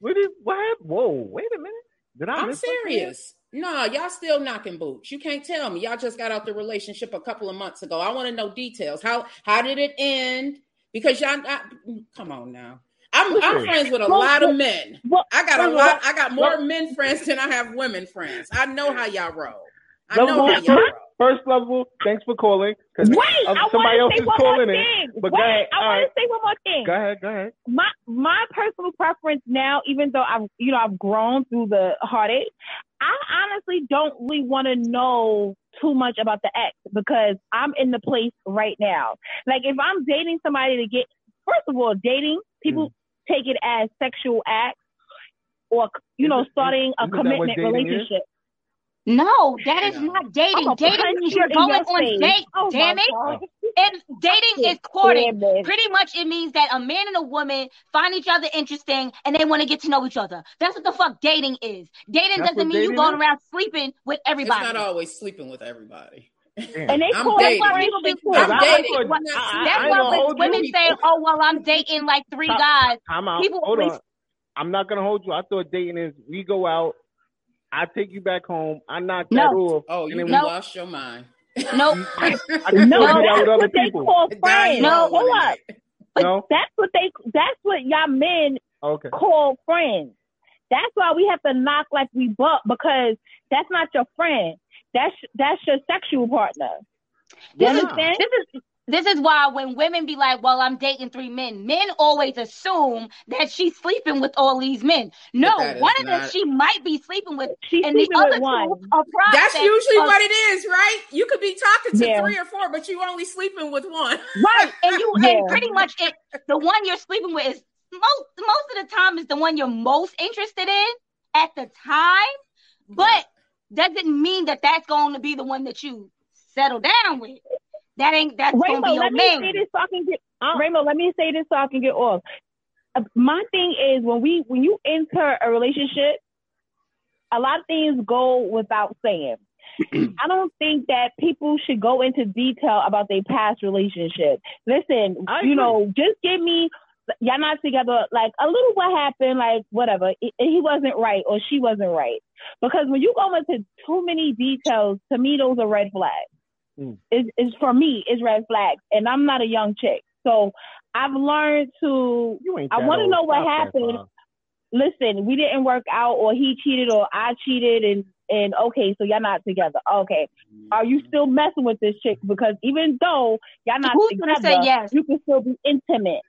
What is what? happened? Whoa! Wait a minute. Did I? I'm miss something here? serious. No, y'all still knocking boots. You can't tell me. Y'all just got out the relationship a couple of months ago. I want to know details. How how did it end? Because y'all, I, come on now. I'm I'm friends with a lot of men. Well, I got a lot. I got more men friends than I have women friends. I know how y'all roll. I know how y'all roll. First level, thanks for calling. wait, uh, I somebody want else to say is one more calling in. thing. But wait, go ahead. I want right. to say one more thing. Go ahead. Go ahead. my my personal preference now, even though I've you know I've grown through the heartache, I honestly don't really want to know too much about the ex because I'm in the place right now. Like if I'm dating somebody to get, first of all, dating people Mm. take it as sexual acts or you know starting a commitment relationship. is? Relationship. No, oh, that is not dating. I'ma Dating punch means you you're going on face. dates. Oh damn it. God. And dating is courting. Pretty much it means that a man and a woman find each other interesting and they want to get to know each other. That's what the fuck dating is. Dating That's doesn't what mean you dating going is? around sleeping with everybody. It's not always sleeping with everybody. Damn. And they I'm call dating. it That's why people be I'm I- I dating. thought- What- I- I- That's why know when hold women you. say, "Oh well, I'm dating like three Time- guys," I'm out. people Hold always on. I'm not gonna hold you. I thought dating is we go out, I take you back home, I knock that No. off. Oh, and you then we- lost your mind. nope. I can No, still do that that's with other what they people. call friends. No, all hold up. But No? that's what they that's what y'all men Okay. call friends. That's why we have to knock like we buck because that's not your friend. That's that's your sexual partner. You Yeah. understand? This is this is why when women be like, "Well, I'm dating three men," men always assume that she's sleeping with all these men. No, one of them not- she might be sleeping with, She's and the sleeping other with two one. are process That's usually of- what it is, right? You could be talking to Yeah. three or four, but you're only sleeping with one. right. And you Yeah. and pretty much it. The one you're sleeping with is most most of the time is the one you're most interested in at the time, but doesn't mean that that's going to be the one that you settle down with. That ain't that's going to Rainbow, be your let me man. say this so I can get Rainbow, let me say this so I can get off. Uh, My thing is when we when you enter a relationship, a lot of things go without saying. I don't think that people should go into detail about their past relationship. Listen, I you agree. know, just give me y'all not together, like a little what happened, like whatever. He he wasn't right or she wasn't right. Because when you go into too many details, to me those are red flags. Mm. Is is for me is red flags, and I'm not a young chick, so I've learned to You ain't I wanna know what Stop happened. Bob. listen. We didn't work out, or he cheated, or I cheated, and and okay, so y'all not together. Okay, are you still messing with this chick? Because even though y'all not Who's gonna together, say yes? you can still be intimate.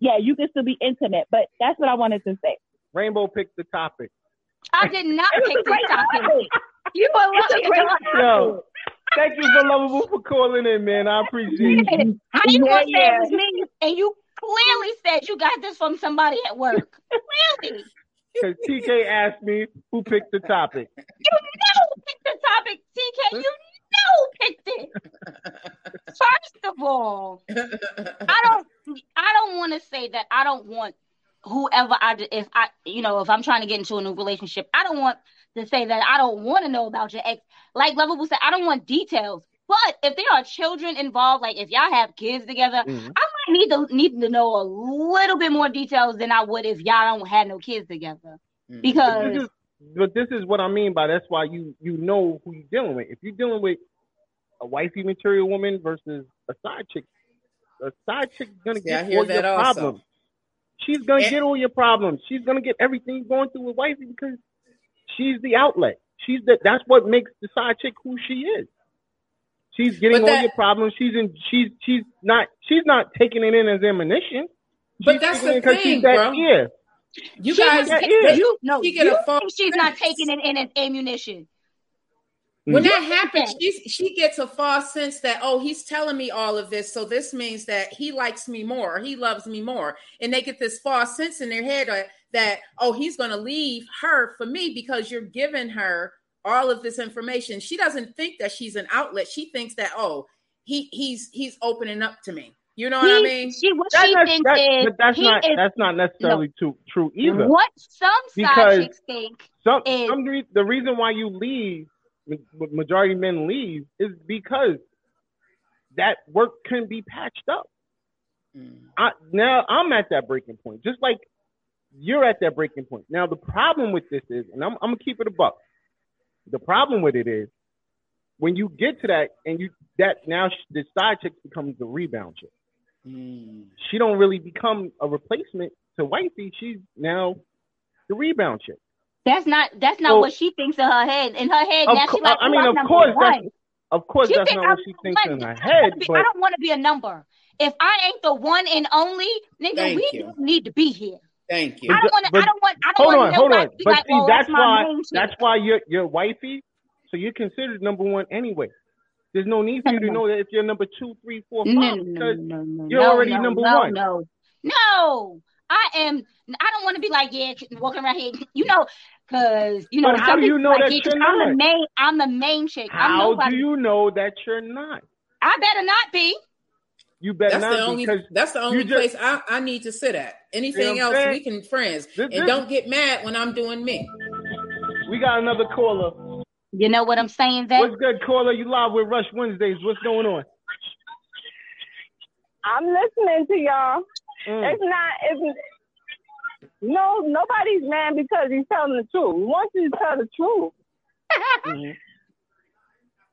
Yeah, you can still be intimate, but that's what I wanted to say. Rainbow picked the topic. I did not pick the topic. topic. You are lucky. great dog. Yo, thank you for lovable for calling in, man. I appreciate it. How you Yeah, gonna say it was me? And you clearly said you got this from somebody at work. Clearly. Because TK asked me who picked the topic. You know who picked the topic, TK. You know who picked it. First of all, I don't I don't want to say that I don't want whoever I if I you know if I'm trying to get into a new relationship, I don't want to say that I don't want to know about your ex. Like Lovable said, I don't want details. But if there are children involved, like if y'all have kids together, Mhm. I might need to need to know a little bit more details than I would if y'all don't have no kids together. But Because this is, but this is what I mean by that's why you you know who you're dealing with. If you're dealing with a wifey material woman versus a side chick, a side chick is gonna See, get all your that also. problems. She's gonna And- get all your problems. She's gonna get everything you're going through with wifey because she's the outlet. She's the that's what makes the side chick who she is. She's getting But all your problems. She's in. She's she's not. She's not taking it in as ammunition. But She's that's the thing, she's that bro. ear. You She guys, was- they- yeah. you no, she get you a false think she's not taking it in as ammunition. When Mm. that happens, Okay. she's, she gets a false sense that, oh, he's telling me all of this. So this means that he likes me more, he loves me more. And they get this false sense in their head uh, that, oh, he's going to leave her for me because you're giving her all of this information. She doesn't think that she's an outlet. She thinks that, oh, he he's he's opening up to me. You know what I mean? She what That's she not, thinks that- is but that's not is that's not necessarily true true either. what some Because- side think. Some, is- some re- the reason why you leave, ma- majority men leave, is because that work can be patched up. Mm. I, now I'm at that breaking point, just like you're at that breaking point. Now the problem with this is, and I'm, I'm gonna keep it a buck. The problem with it is when you get to that, and you that now sh- the side chick becomes the rebound chick. Mm. She don't really become a replacement to wifey. She's now the rebound chick. That's not that's not So- what she thinks in her head. In her head, now co- she like, I mean, of course, that's of course She that's not what I'm she thinks one. in her head, wanna be- I don't want to be a number. If I ain't the one and only, nigga, Thank we you. don't need to be here. Thank you. But I don't want to. but- I don't want. I don't hold on, want hold on. to be But like, see, oh, that's my why that's why you're you're wifey, so you're considered number one anyway. There's no need for you to know that if you're number two, three, four, five. No, no, because no, no, you're no, already no, number no, one. No, no, I am. I don't want to be like yeah, walking around here, you know, because you know. But how some do you know like, that yeah, 'cause you're I'm the main. I'm the main chick. I'm How do you know that you're not? I better not be. You better That's not the only. because That's the only you just- place I, I need to sit at. Anything You know else, we can friends, This- and don't get mad when I'm doing me. we got another caller. You know what I'm saying? That What's good, caller? You live with Rush Wednesdays. What's going on? I'm listening to y'all. Mm. It's not. It's no. Nobody's mad because he's telling the truth. We want you to tell the truth. Mhm.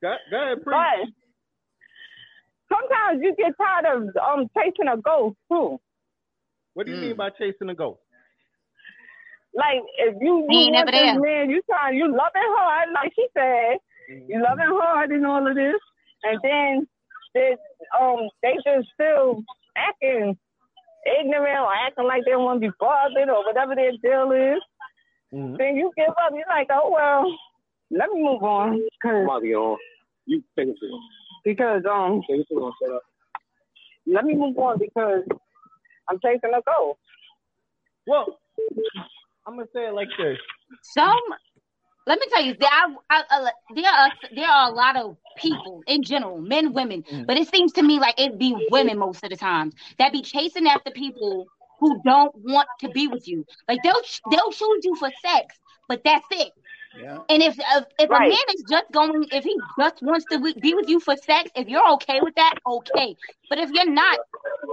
Go, go ahead, preach. But sometimes you get tired of um chasing a ghost too. What do you Mm. mean by chasing a ghost? Like if you, He you ain't want this there. man, you trying you loving hard, like she said, you loving hard and all of this, and then they um they just still acting ignorant or acting like they don't want to be bothered or whatever their deal is. Mhm. Then you give up. You're like, oh well, let me move on, cause on. You take it because um Take it to Shut up. let me move on because I'm chasing a goal. Well, I'm gonna say it like this. some. Let me tell you, there are, I, I, there are there are a lot of people in general, men, women, Mm. but it seems to me like it'd be women most of the times that be chasing after people who don't want to be with you. Like they'll they'll choose you for sex, but that's it. Yeah. And if if, if Right. a man is just going, if he just wants to be with you for sex, if you're okay with that, okay. But if you're not,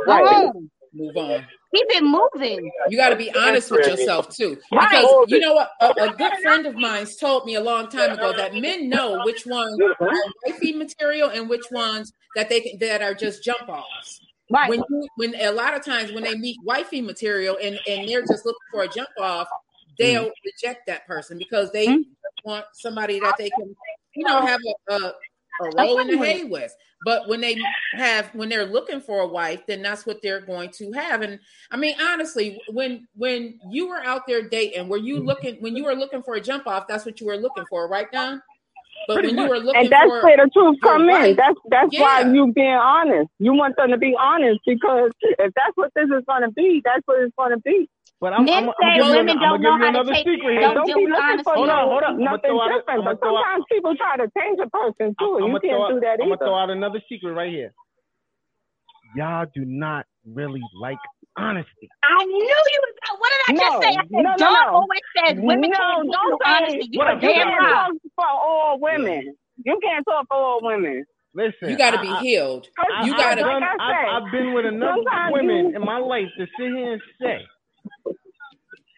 go Right. home. Move on. Keep it moving. You got to be honest with yourself too, Right. because you know what? A, a good friend of mine told me a long time ago that men know which ones are wifey material and which ones that they can, that are just jump offs. Right. When you, when a lot of times when they meet wifey material and and they're just looking for a jump off, they'll reject that person because they Mhm. want somebody that they can you know have a, a, a roll in the hay with. But when they have when they're looking for a wife, then that's what they're going to have. And I mean, honestly, when when you were out there dating, were you mm-hmm. looking when you were looking for a jump off? That's what you were looking for, right, Don? But Pretty when you were looking And that's for where the truth come in. wife. That's that's why you being honest. You want them to be honest because if that's what this is going to be, that's what it's going to be. But I'm, Men I'm, I'm say gonna give you, women I'm don't gonna know give you how to another take- secret don't. Don't deal be with looking honesty. for Hold on, hold on. Nothing out different. But throw out- sometimes people try to change a person too, I'm you gonna can't throw, do that I'm gonna throw out another secret right here. Y'all do not really like honesty. I knew you was. What did I just No, say? I said, no, no, Dawn no. always says women no, can't don't handle honesty. You What are I'm you damn can't right. talk for all women. You can't talk for all women. Listen, you got to be I- healed. I, You I've gotta- done- Like I I've, I've been with enough women you- in my life to sit here and say,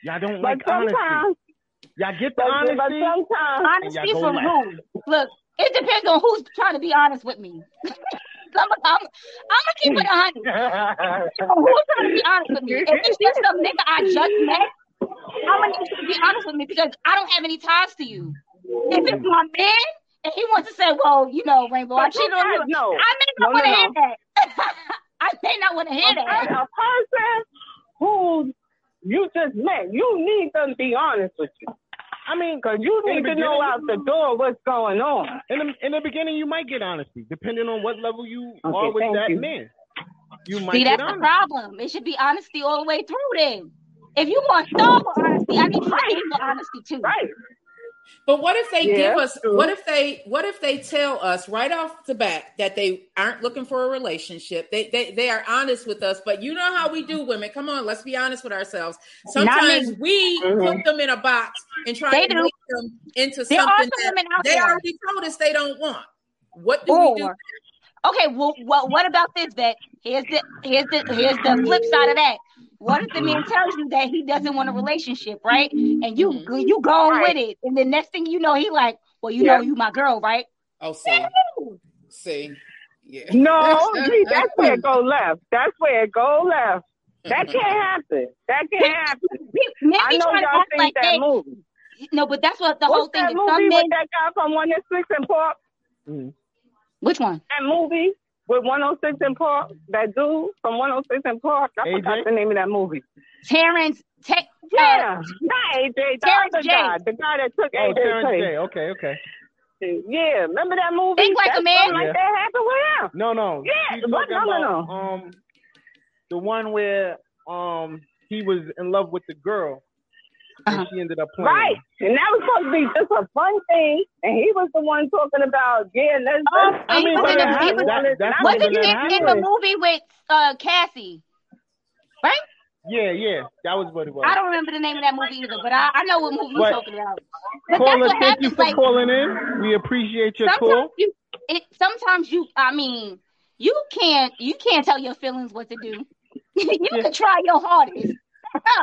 y'all don't But like honesty. sometimes, Y'all get the but, honesty. but sometimes, Honesty from who? Look, it depends on who's trying to be honest with me. I'm, I'm, I'm gonna keep it a hundred. Who's trying to be honest with me? If it's just some nigga I just met, I'm gonna need you to be honest with me because I don't have any ties to you. If it's my man and he wants to say, "Well, you know, Rainbow, I cheated on you," no. I may not No, want to no, hear no. that. I may not want to hear a, that. a person who you just met, you need them to be honest with you. I mean, Because you In need the to know out the door what's going on. in the in the beginning, you might get honesty, depending on what level you Okay, are with that you. man. You might See, get that's the problem. It should be honesty all the way through. Then, if you want thorough honesty, I need you to honesty too. Right. But what if they Yeah, give us true. what if they what if they tell us right off the bat that they aren't looking for a relationship? They they they are honest with us, but you know how we do women. Come on, let's be honest with ourselves. Sometimes me. we Mhm. put them in a box and try They to do. make them into There something some that women out they there. already told us they don't want. What do we do? Okay, well, what what about this? That here's the here's the here's the flip side of that. What if the man tells you that he doesn't want a relationship, right? And you Mhm. you go on Right. with it, and the next thing you know, he like, well, you Yeah. know, you my girl, right? Oh, see, see, yeah. No, see, that's where it go left. That's where it go left. That can't happen. That can't happen. Men I know y'all act seen like that they movie. no, but that's what the whole What's thing that is. movie Some men, with that guy from 106 and Park? Mhm. which one? That movie with 106 and Park? That dude from 106 and Park? I AJ? forgot the name of that movie. Terrence, te- uh, Yeah, not AJ, the Terrence other J. guy, the guy that took Oh, AJ Terrence place. J. Okay, okay. Yeah, remember that movie? Think Like a Man? Like Yeah. that happened with him. No, no. Yeah, She's but talking no, no, um the one where um he was in love with the girl and Uh-huh. she ended up playing. Right, and that was supposed to be just a fun thing, and he was the one talking about, yeah, let's. let's I mean, was but in it the- he was- That- that's Wasn't it he in the movie with uh Cassie? Right? Yeah, yeah, that was what it was. I don't remember the name of that movie either, but I, I know what movie you're But- talking about. But that's Caller, what thank you for Like calling in. We appreciate your sometimes call. you, it sometimes you. I mean, you can't you can't tell your feelings what to do. you can try your hardest.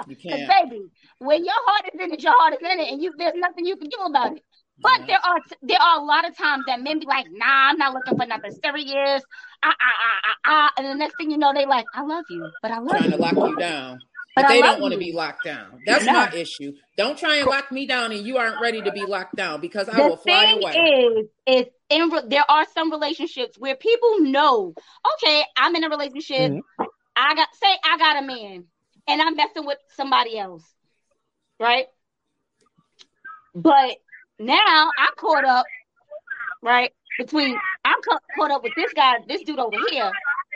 You 'Cause, can't. baby, when your heart is in it, your heart is in it, and you there's nothing you can do about it. But Yeah. there are there are a lot of times that men be like, nah, I'm not looking for nothing serious. Ah, ah, ah, ah, ah. And the next thing you know, they like, I love you, but I love trying you. to lock you down. But But they don't want to be locked down. That's No. my issue. Don't try and lock me down and you aren't ready to be locked down because I the will fly thing away. is, is in re- there are some relationships where people know, okay, I'm in a relationship. Mm-hmm. I got say I got a man, and I'm messing with somebody else, right? But now I caught up, right? Between I'm ca- caught up with this guy, this dude over here.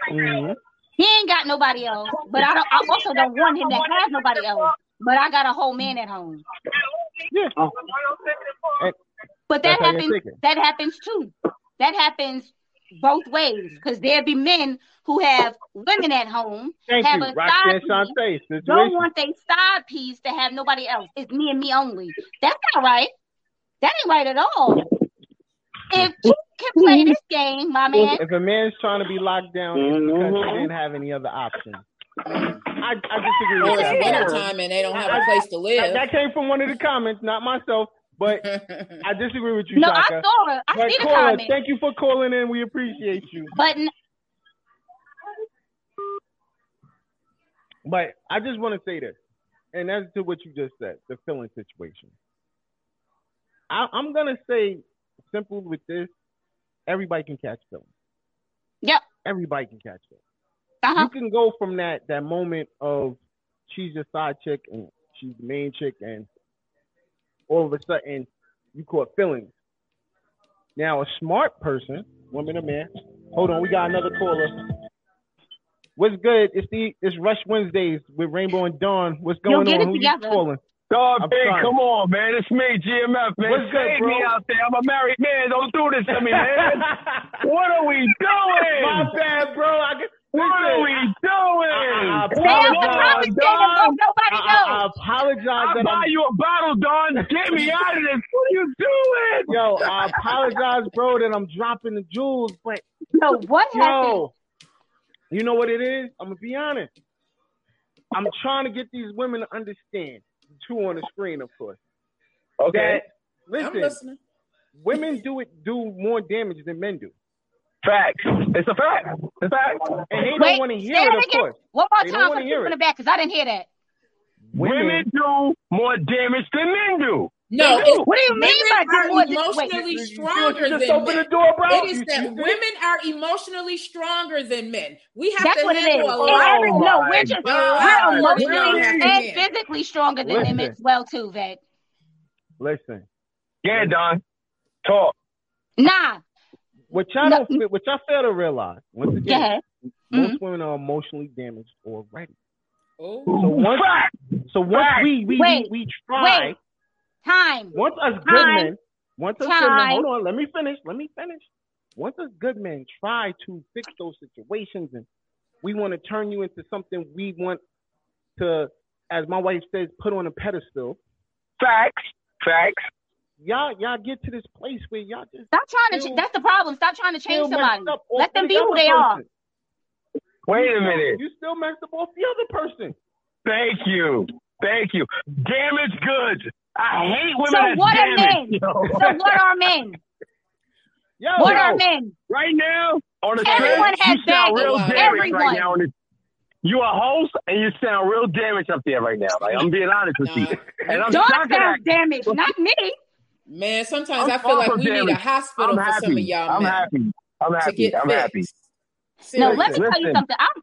hmm He ain't got nobody else, but I don't. I also don't want him to have nobody else. But I got a whole man at home. Yeah. And But that happens. That happens too. That happens both ways because there be men who have women at home, thank have you, a Roxanne side Shante. piece, don't want their side piece to have nobody else. It's me and me only. That's not right. That ain't right at all. If you can play this game, my man, If a man's trying to be locked down, it's because he didn't have any other options. Mhm. I, I disagree Or with it's that. wintertime and they don't have a place to That, live. that came from one of the comments, not myself, but I disagree with you, no, I Shaka. saw her. I But see the caller, comment, thank you for calling in. We appreciate you. but n- But I just want to say this, and that's to what you just said, the feeling situation. I, I'm gonna say simple with this: everybody can catch feelings. Yep. Everybody can catch feelings. uh-huh. You can go from that that moment of she's your side chick and she's the main chick, and all of a sudden you caught feelings. Now a smart person, woman or man. Hold on, we got another caller. What's good? It's the it's Rush Wednesdays with Rainbow and Dawn. What's Yo, going get on? it Who you calling? Dog, I'm big, trying. come on, man. It's me, GMF, man. What's good, Save bro? me out there. I'm a married man. Don't do this to me, man. what are we doing? My bad, bro. I get, what are we doing? I- I Stay out the apologize, conversation, bro. Nobody I, I, knows. I apologize I'll buy I'm you a bottle, Don. Get me out of this. What are you doing? Yo, I apologize, bro, that I'm dropping the jewels, but no, what happened? yo, you know what it is? I'm gonna be honest. I'm trying to get these women to understand. Two on the screen, of course. Okay. That I'm listen, listening. women do it do more damage than men do, Facts. It's a fact. It's a fact. and they don't Wait, want to hear it, of again. course. One more They time wanna for the people in the back because I didn't hear that. Women do more damage than men do. No, do. What do you mean by women more are than- wait. emotionally You- you see what stronger you just than opened men. the door, bro. It is that women are emotionally stronger than men. We have That's to what it is. a lot. Oh no, we're just God. we're emotionally y'all have to and get? physically stronger than them as well too, Vet. Listen, Yeah, Don. Talk. Nah, what y'all No. don't, what y'all fail to realize, once go again, ahead. most mm-hmm. women are emotionally damaged already. Oh, So once, so once we we, Wait, we we try, wait. Time. once us good Time. men, once us good men, hold on, let me finish, let me finish. Once us good men try to fix those situations, and we want to turn you into something we want to, as my wife says, put on a pedestal. Facts. Facts. Y'all, y'all get to this place where y'all just Stop trying to. Still- Ch- that's the problem. Stop trying to change somebody. messed up off Let them the be who other they are. Wait a minute. You still messed up off the other person. Thank you. Thank you. Damaged goods. I hate women So that's what are damaged. men? yo. So what are men? Yo, What yo. are men? Right now, on the Everyone screen, has you sound baggage. real Everyone. right now. On the, you a host, and you sound real damaged up there right now. Like I'm being honest with you, and I'm Dawn shocked at sounds damaged, not me. Man, sometimes I'm I feel like we from need a hospital I'm for happy. some of y'all I'm men happy. I'm to happy. get I'm fixed. happy. No, Seriously. let me tell you something. I'm,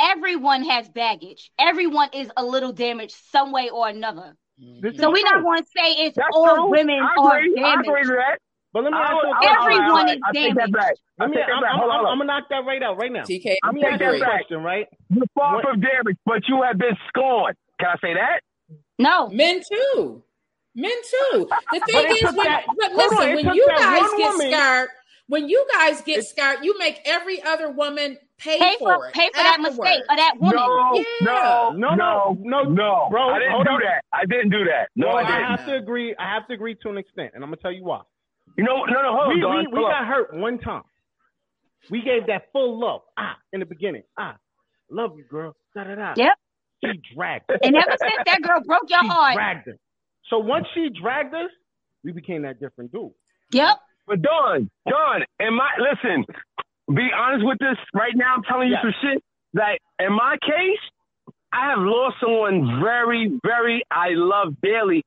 everyone has baggage. Everyone is a little damaged some way or another. This So we're not going to say it's That's all true. women I are agree. I agree damaged. that. But let me ask you a would- I question. would- Everyone is I that damaged. back. I Let me, take that I'm. I'm, Hold on, I'm, I'm gonna knock that right out right now. TK, Let me take ask that you a back. question, right? You're far What- from damaged, but you have been scorned. Can I say that? No. men too. Men too. The thing it is, took when, that- but hold on, listen, when you guys get woman- scarred, when you guys get It's- scarred, you make every other woman pay, Pay for, for it. pay for that mistake of that woman. No, Yeah. no, No, no, no, no, bro, I didn't do on. that. I didn't do that. No, Well, I I didn't. have to agree. I have to agree to an extent, and I'm gonna tell you why. You know, no, no, hold we, on, we, we got on. hurt one time. We gave that full love. Ah, in the beginning. Ah, love you, girl. Da da da. Yep. She dragged us. And ever since that girl broke your She heart. dragged us. So once she dragged us, we became that different dude. Yep. But Dawn, Dawn, in my listen, be honest with this right now. I'm telling you Yeah. some shit. Like in my case, I have lost someone very, very I love dearly.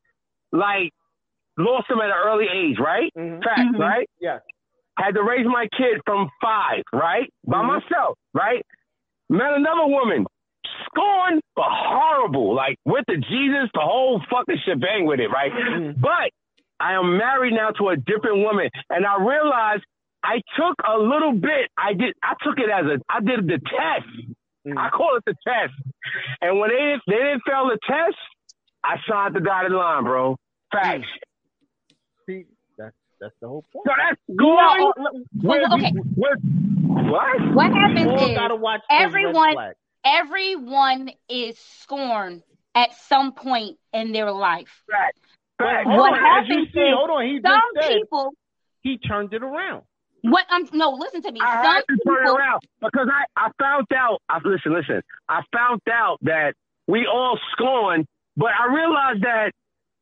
Like lost him at an early age, right? Mhm. Fact, Mhm. right? Yeah. Had to raise my kid from five, right? By Mhm. myself, right? Met another woman, scorned but horrible. Like with the Jesus, the whole fucking shebang with it, right? Mhm. But I am married now to a different woman, and I realized I took a little bit. I did. I took it as a. I did the test. Mhm. I call it the test. And when they they didn't fail the test, I signed the dotted line, bro. Facts. See, that's that's the whole point. So that's No, going oh, look, with, well, okay. with what? What happens is gotta red everyone flags. Everyone is scorned at some point in their life. Facts. Facts. What on, as happens see, is hold on. He just Some said people he turned it around. what I'm no, listen to me. I Some had to turn it people around because I, I found out. I, listen, listen. I found out that we all scorn, but I realized that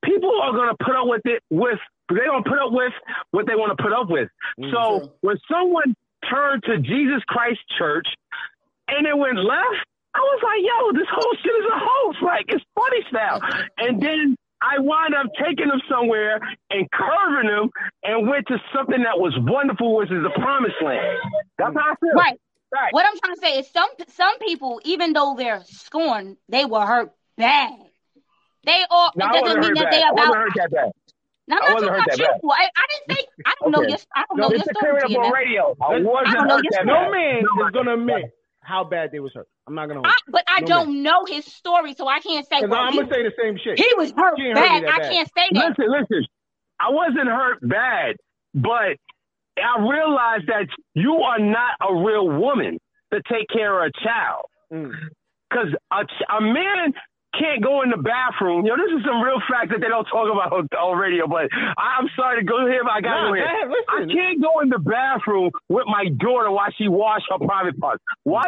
people are gonna put up with it with they're gonna put up with what they want to put up with. Mm, so when someone turned to Jesus Christ Church and it went left, I was like, yo, this whole shit is a hoax. Like it's funny style. and then I wound up taking them somewhere and curving them and went to something that was wonderful, which is the promised land. That's how I feel. right. Right. What I'm trying to say is some some people, even though they're scorned, they were hurt bad. They all No, it I doesn't wasn't mean that bad. they I wasn't hurt that bad. now, I I'm not wasn't talking about you. I, I didn't say I don't know your I don't No, know your it's a story. clear up on radio. I wasn't I don't know hurt your that story. No man No, is gonna admit how bad they was hurt. I'm not gonna I, but I No, don't know his story, so I can't say. because Well, I'm he, gonna say the same shit. he was hurt She ain't hurt bad. I bad. can't say that. Listen, listen. I wasn't hurt bad, but I realized that you are not a real woman to take care of a child. Mm. Because a, a man can't go in the bathroom. You know, this is some real fact that they don't talk about on, on radio, but I, I'm sorry to go here, but I got to Nah, go here. ahead, I can't go in the bathroom with my daughter while she wash her private parts. Why?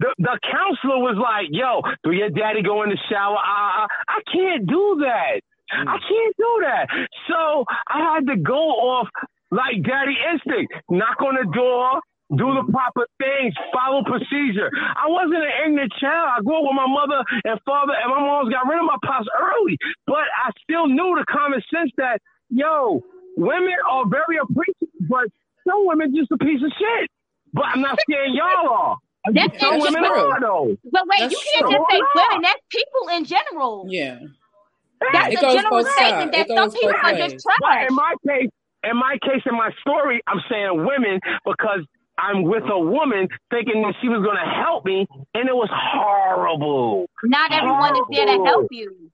The, the counselor was like, yo, do your daddy go in the shower? Uh, I can't do that. I can't do that. So I had to go off like daddy instinct. Knock on the door, do the proper things, follow procedure. I wasn't an ignorant child. I grew up with my mother and father, and my mom's got rid of my pops early. But I still knew the common sense that, yo, women are very appreciative, but some women just a piece of shit. But I'm not saying y'all are. That's some women general. are though. But wait, That's you can't true. just say women. That's people in general. Yeah. That's It a general statement that some people both are ways. just But in my case, in my case, in my story, I'm saying women because I'm with a woman thinking that she was going to help me, and it was horrible. Not everyone is there to help you.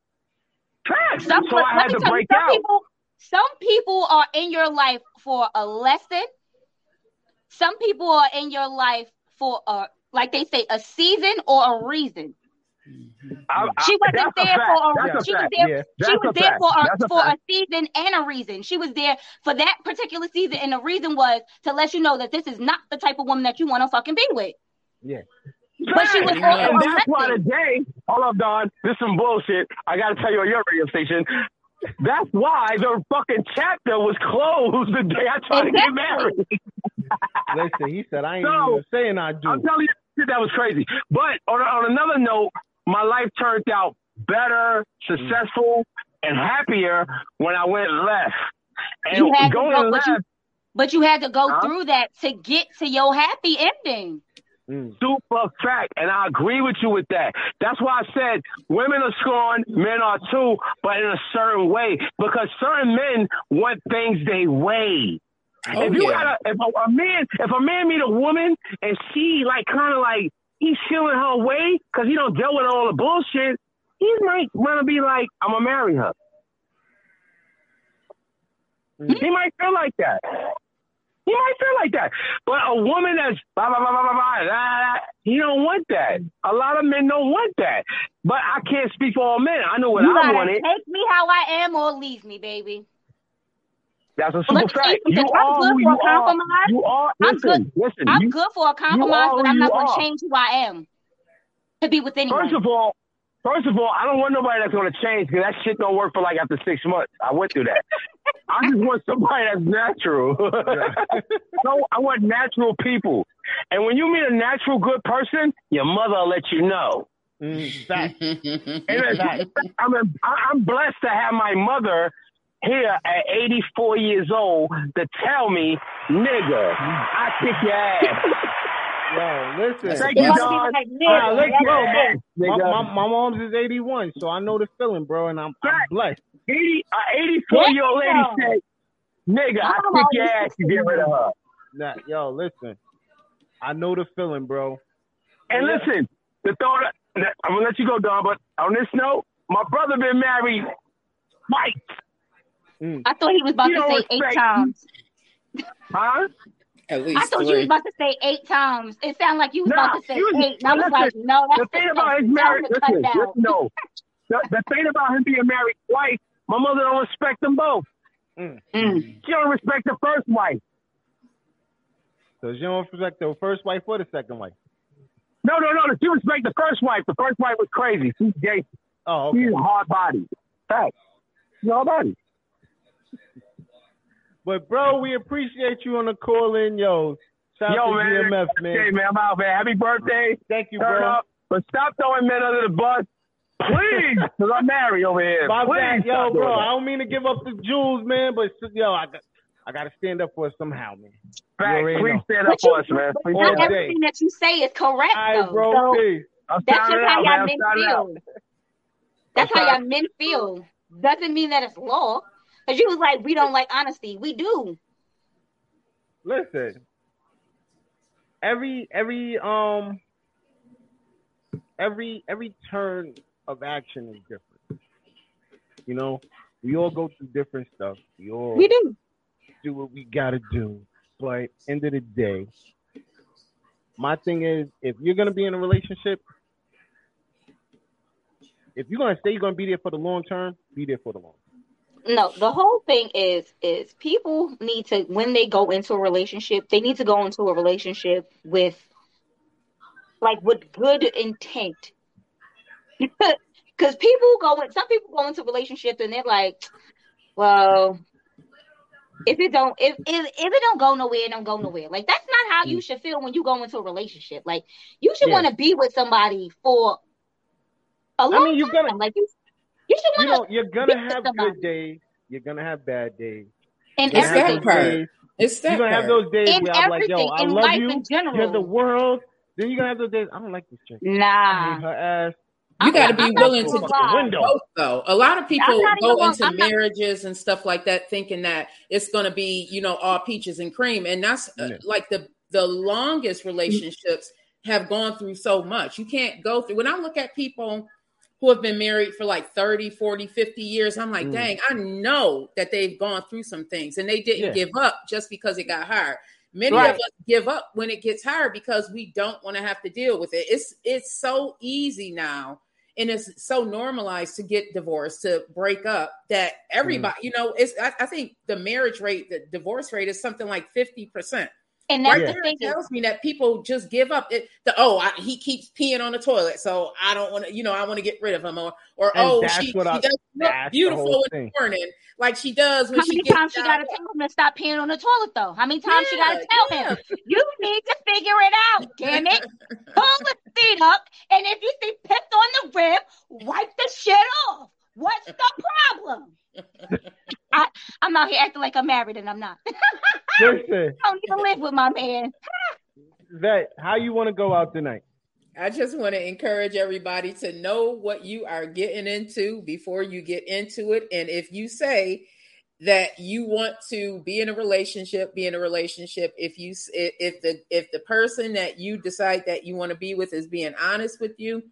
Facts. Some, so I had to tell you, some out. people, some people are in your life for a lesson. Some people are in your life for a, like they say, a season or a reason. I, I, She wasn't there for a, That's a she was fact. there Yeah. she That's was there fact. for a That's for a fact. season and a reason. She was there for that particular season and the reason was to let you know that this is not the type of woman that you want to fucking be with. Yeah. But she was Facts. also and a that's why lesson. today, hold up, Don, this is some bullshit. I got to tell you on your radio station. That's why the fucking chapter was closed the day I tried to get married. Listen, he said I ain't So, even saying I do. I'm telling you, that was crazy. But on, on another note, my life turned out better, successful, and happier when I went left. And You had to going go, but left, you but you had to go Huh? through that to get to your happy ending. Mm. Super fact, and I agree with you with that. That's why I said women are scorned, men are too, but in a certain way because certain men want things they way. Oh, if you yeah. got a, if a, a man, if a man meet a woman and she like kind of like he's feeling her way because he don't deal with all the bullshit, he might want to be like, I'm going to marry her. Mm-hmm. He might feel like that. He might feel like that. But a woman that's blah, blah, blah, blah, blah, blah, blah, he don't want that. A lot of men don't want that. But I can't speak for all men. I know what you I wanted. Take me how I am or leave me, baby. That's a Well, super let me tell fact. you You something. I'm are good who for a you are. compromise. You are. I'm Listen, good. listen. I'm you, good for a compromise, are but who I'm you not gonna are. change who I am to be with anyone. First of all, first of all, I don't want nobody that's gonna change because that shit don't work for like after six months. I went through that. I just want somebody that's natural. so I want natural people. And when you meet a natural good person, your mother will let you know. Mm, fact. And it's- I'm, a, I'm blessed to have my mother here at 84 years old to tell me, nigga, I kick your ass. Yo, listen. Thank you, It must be Don. like, nigga, look, that's bro, my, my, my mom's is 81, so I know the feeling, bro, and I'm, I'm blessed. 80, a 84 year old lady Damn. said, nigga, I I'm kick your ass to get rid of her. Nah, yo, listen. I know the feeling, bro. And Yeah. listen, the thought I'm gonna let you go, Don, but on this note, my brother been married twice. I thought he was about You to don't say eight times. Huh? At least I thought you was about to say eight times. It sounded like you was Nah, about to say was- eight. And I was listen, like, no, that's the thing about his marriage, that was a listen, listen, no. The, the thing about him being married twice, my mother don't respect them both. Mm. She don't respect the first wife. So you don't respect the first wife or the second wife? No, no, no. She respect the first wife. The first wife was crazy. She's gay. Oh, okay. She's a hard body. Fact. She's a hard body. But bro, we appreciate you on the call in, yo. Shout Yo, out to man. GMF, man. Okay, man. I'm out, man. Happy birthday. Thank you, Turn bro. up. But stop throwing men under the bus. Please. Because I'm married over here. My Please bad, yo, bro. that. I don't mean to give up the jewels, man, but yo, I got, I got to stand up for it somehow, man. Fact. Please know. stand up But you- for us, man. Please not stand day. everything that you say is correct, All right, though. bro. So peace. That's just how y'all men shouting it out. feel. That's how y'all men feel. Doesn't mean that it's law. Because you was like, we don't like honesty. We do. Listen, every every um every every turn of action is different. You know, we all go through different stuff. We all We do. do what we gotta do. But end of the day, my thing is, if you're gonna be in a relationship, if you're gonna say you're gonna be there for the long term, be there for the long. No, the whole thing is is people need to when they go into a relationship, they need to go into a relationship with like with good intent. Because people go in, some people go into relationships and they're like, well, if it don't if, if if it don't go nowhere, it don't go nowhere. Like that's not how you mm. should feel when you go into a relationship. Like you should Yeah. want to be with somebody for a long I mean, you time. gotta- like you, you should You want know, you're gonna have somebody. good days. You're gonna have bad days. to in You're It's gonna have that part. days. It's that You're gonna have those days In where I'm like, yo, I in love life you. in general. You're the world. Then you're gonna have those days. I don't like this chick. I Nah. hate her ass. You got to I'm be willing to gonna both, though. A lot of people I'm not even go into I'm not- marriages and stuff like that thinking that it's going to be, you know, all peaches and cream. And that's uh, Yeah. like the the longest relationships have gone through so much. You can't go through. When I look at people who have been married for like 30, 40, 50 years, I'm like, Mm. dang, I know that they've gone through some things and they didn't Yeah. give up just because it got hard. Many Right. of us give up when it gets hard because we don't want to have to deal with it. It's it's so easy now and it's so normalized to get divorced, to break up that everybody, Mm. you know, it's I, I think the marriage rate, the divorce rate is something like 50%. And oh, that's Right the there thing it is, tells me that people just give up. It, the oh, I, he keeps peeing on the toilet, so I don't want to, you know, I want to get rid of him, or or And oh, she, she I- doesn't look that's the beautiful whole in the morning like she does when how she many gets times she got to tell him to stop peeing on the toilet, though? How many times she got to tell yeah. him, you need to figure it out, damn it. Pull the seat up, and if you see piss on the rib, wipe the shit off. What's the problem? I, I'm out here acting like I'm married and I'm not. Listen, I don't even live with my man. Vet, how you want to go out tonight? I just want to encourage everybody to know what you are getting into before you get into it. And if you say that you want to be in a relationship, be in a relationship. If you if the if the person that you decide that you want to be with is being honest with you,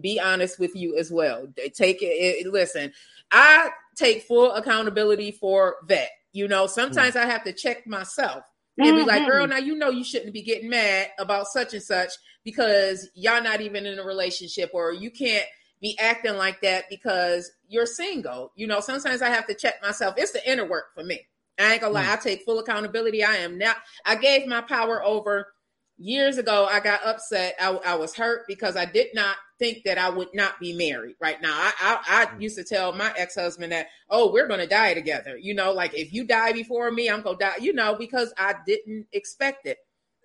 be honest with you as well. Take it, it listen, I take full accountability for that. You know, sometimes mm. I have to check myself and mm-hmm. be like, girl, mm-hmm. now you know you shouldn't be getting mad about such and such because y'all not even in a relationship or you can't be acting like that because you're single. You know, sometimes I have to check myself. It's the inner work for me. I ain't gonna lie, mm. I take full accountability. I am now I gave my power over years ago. I got upset. I, I was hurt because I did not think that I would not be married right now. I, I, I mm. used to tell my ex husband that, oh, we're going to die together. You know, like if you die before me, I'm going to die, you know, because I didn't expect it.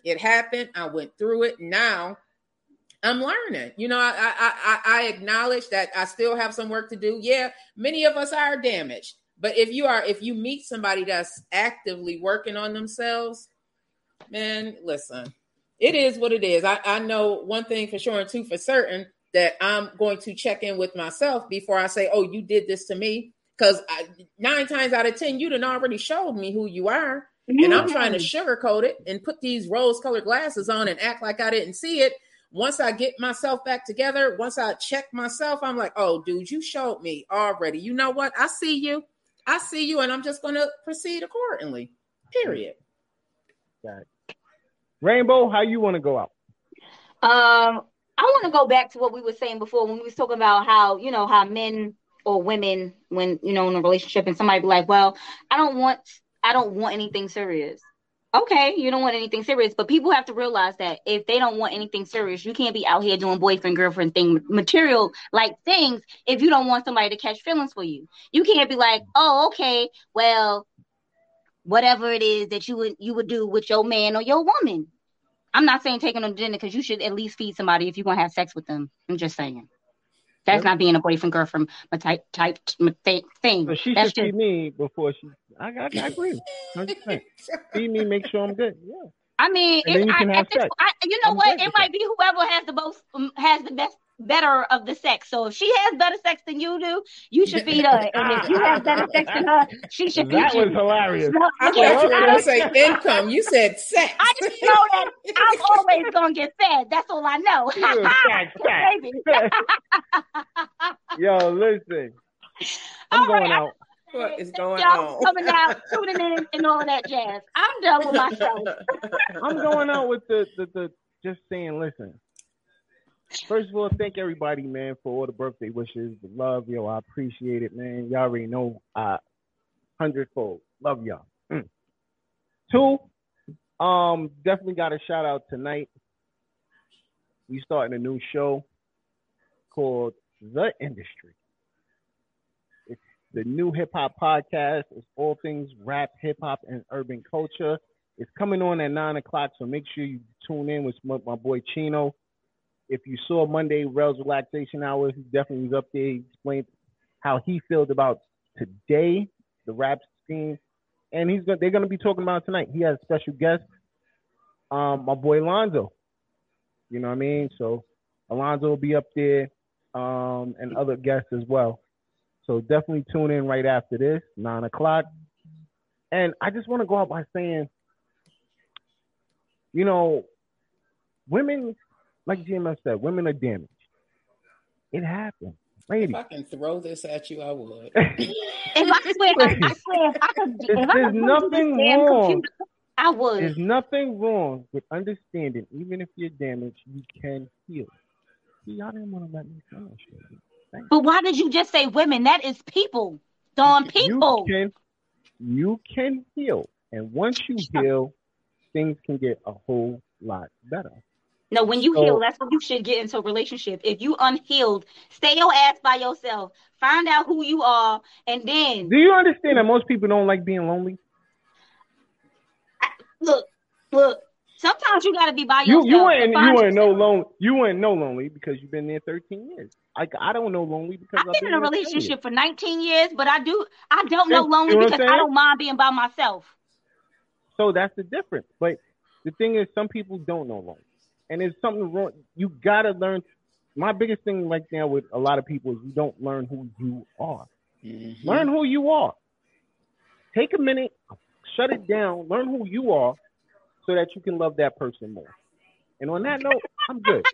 It happened. I went through it. Now I'm learning. You know, I, I, I, I acknowledge that I still have some work to do. Yeah, many of us are damaged. But if you are, if you meet somebody that's actively working on themselves, man, listen, it is what it is. I, I know one thing for sure and two for certain that I'm going to check in with myself before I say, "Oh, you did this to me." Because nine times out of ten, you done already showed me who you are, mm-hmm. and I'm trying to sugarcoat it and put these rose-colored glasses on and act like I didn't see it. Once I get myself back together, once I check myself, I'm like, "Oh, dude, you showed me already. You know what? I see you. I see you, and I'm just going to proceed accordingly." Period. Got it. Rainbow, how you want to go out? Um, I want to go back to what we were saying before when we was talking about how you know how men or women when you know in a relationship and somebody be like, well, I don't want I don't want anything serious. Okay, you don't want anything serious, but people have to realize that if they don't want anything serious, you can't be out here doing boyfriend girlfriend thing material like things if you don't want somebody to catch feelings for you. You can't be like, oh, okay, well, whatever it is that you would you would do with your man or your woman. I'm not saying taking them to dinner because you should at least feed somebody if you're gonna have sex with them. I'm just saying. That's yep. not being a boyfriend girlfriend type type thing. But she That's should just... feed me before she. I, I, I agree. feed me, make sure I'm good. Yeah. I mean, it, I, this, I, you know I'm what? It might be whoever has the most um, has the best better of the sex. So if she has better sex than you do, you should feed her. And if you have better sex than her, she should feed that you. That was hilarious. So, I thought you were going to say income. You said sex. I just know that I'm always going to get fed. That's all I know. Yo, listen. I'm all going right, out. What is going on? Coming out, tuning in, and all of that jazz. I'm done with myself. I'm going out with the, the, the just saying, listen, First of all, thank everybody, man, for all the birthday wishes, the love, yo. I appreciate it, man. Y'all already know, uh, hundredfold. Love y'all. Mm. Two, um, definitely got a shout out tonight. We starting a new show called The Industry. The new hip hop podcast. It's all things rap, hip hop, and urban culture. It's coming on at nine o'clock, so make sure you tune in with my, boy Chino. If you saw Monday Rel's relaxation hours, he definitely was up there. He explained how he feels about today, the rap scene, and he's gonna, they're going to be talking about tonight. He has a special guest, um, my boy Lonzo. You know what I mean? So Alonzo will be up there, um, and other guests as well. So definitely tune in right after this, nine o'clock. And I just want to go out by saying, you know, women like GMS said, women are damaged. It happens. Lady. If I can throw this at you, I would. if I swear, I swear, if I could, if I could nothing wrong. Computer, I would. There's nothing wrong with understanding, even if you're damaged, you can heal. See, y'all didn't want to let me finish. But why did you just say women? That is people. Darn people. You can, you can heal. And once you heal, things can get a whole lot better. No, when you so, heal, that's when you should get into a relationship. If you unhealed, stay your ass by yourself. Find out who you are, and then. Do you understand that most people don't like being lonely? I, look, look. Sometimes you gotta be by yourself. You you ain't you ain't no lonely. You ain't no lonely because you've been there thirteen years. Like I don't know lonely because I've, I've been, been in a relationship for nineteen years, but I do I don't know lonely you know because I don't mind being by myself. So that's the difference. But the thing is, some people don't know life, and it's something wrong. You gotta learn. My biggest thing right now with a lot of people is you don't learn who you are. Mhm. Learn who you are. Take a minute, shut it down, learn who you are, so that you can love that person more. And on that note, I'm good.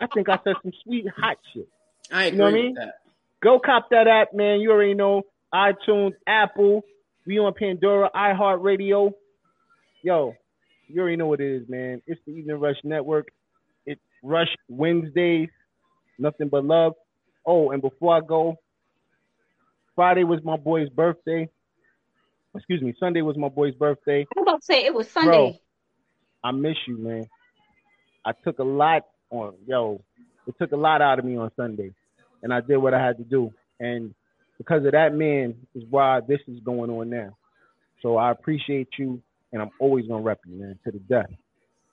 I think I said some sweet hot shit. I agree You know what I mean? that. Go cop that app, man. You already know iTunes, Apple. We on Pandora, iHeartRadio. Yo, you already know what it is, man. It's the Evening Rush Network. It's Rush Wednesdays. Nothing but love. Oh, and before I go, Friday was my boy's birthday. Excuse me, Sunday was my boy's birthday. I'm about to say it was Sunday. Bro, I miss you, man. I took a lot on, yo, it took a lot out of me on Sunday, and I did what I had to do. And because of that man is why this is going on now. So I appreciate you, and I'm always gonna rep you, man, to the death.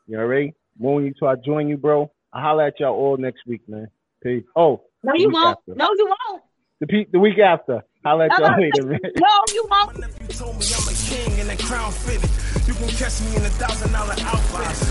You already? Won't you till I join you, bro? I'll holler at y'all all next week, man. Peace. Oh, No, you won't. after. No, you won't. The, pe- the week after. Holler at No, y'all no, later, man. no, you won't. You told me I'm a king and the crown fitted. You can catch me in a thousand dollar outfit.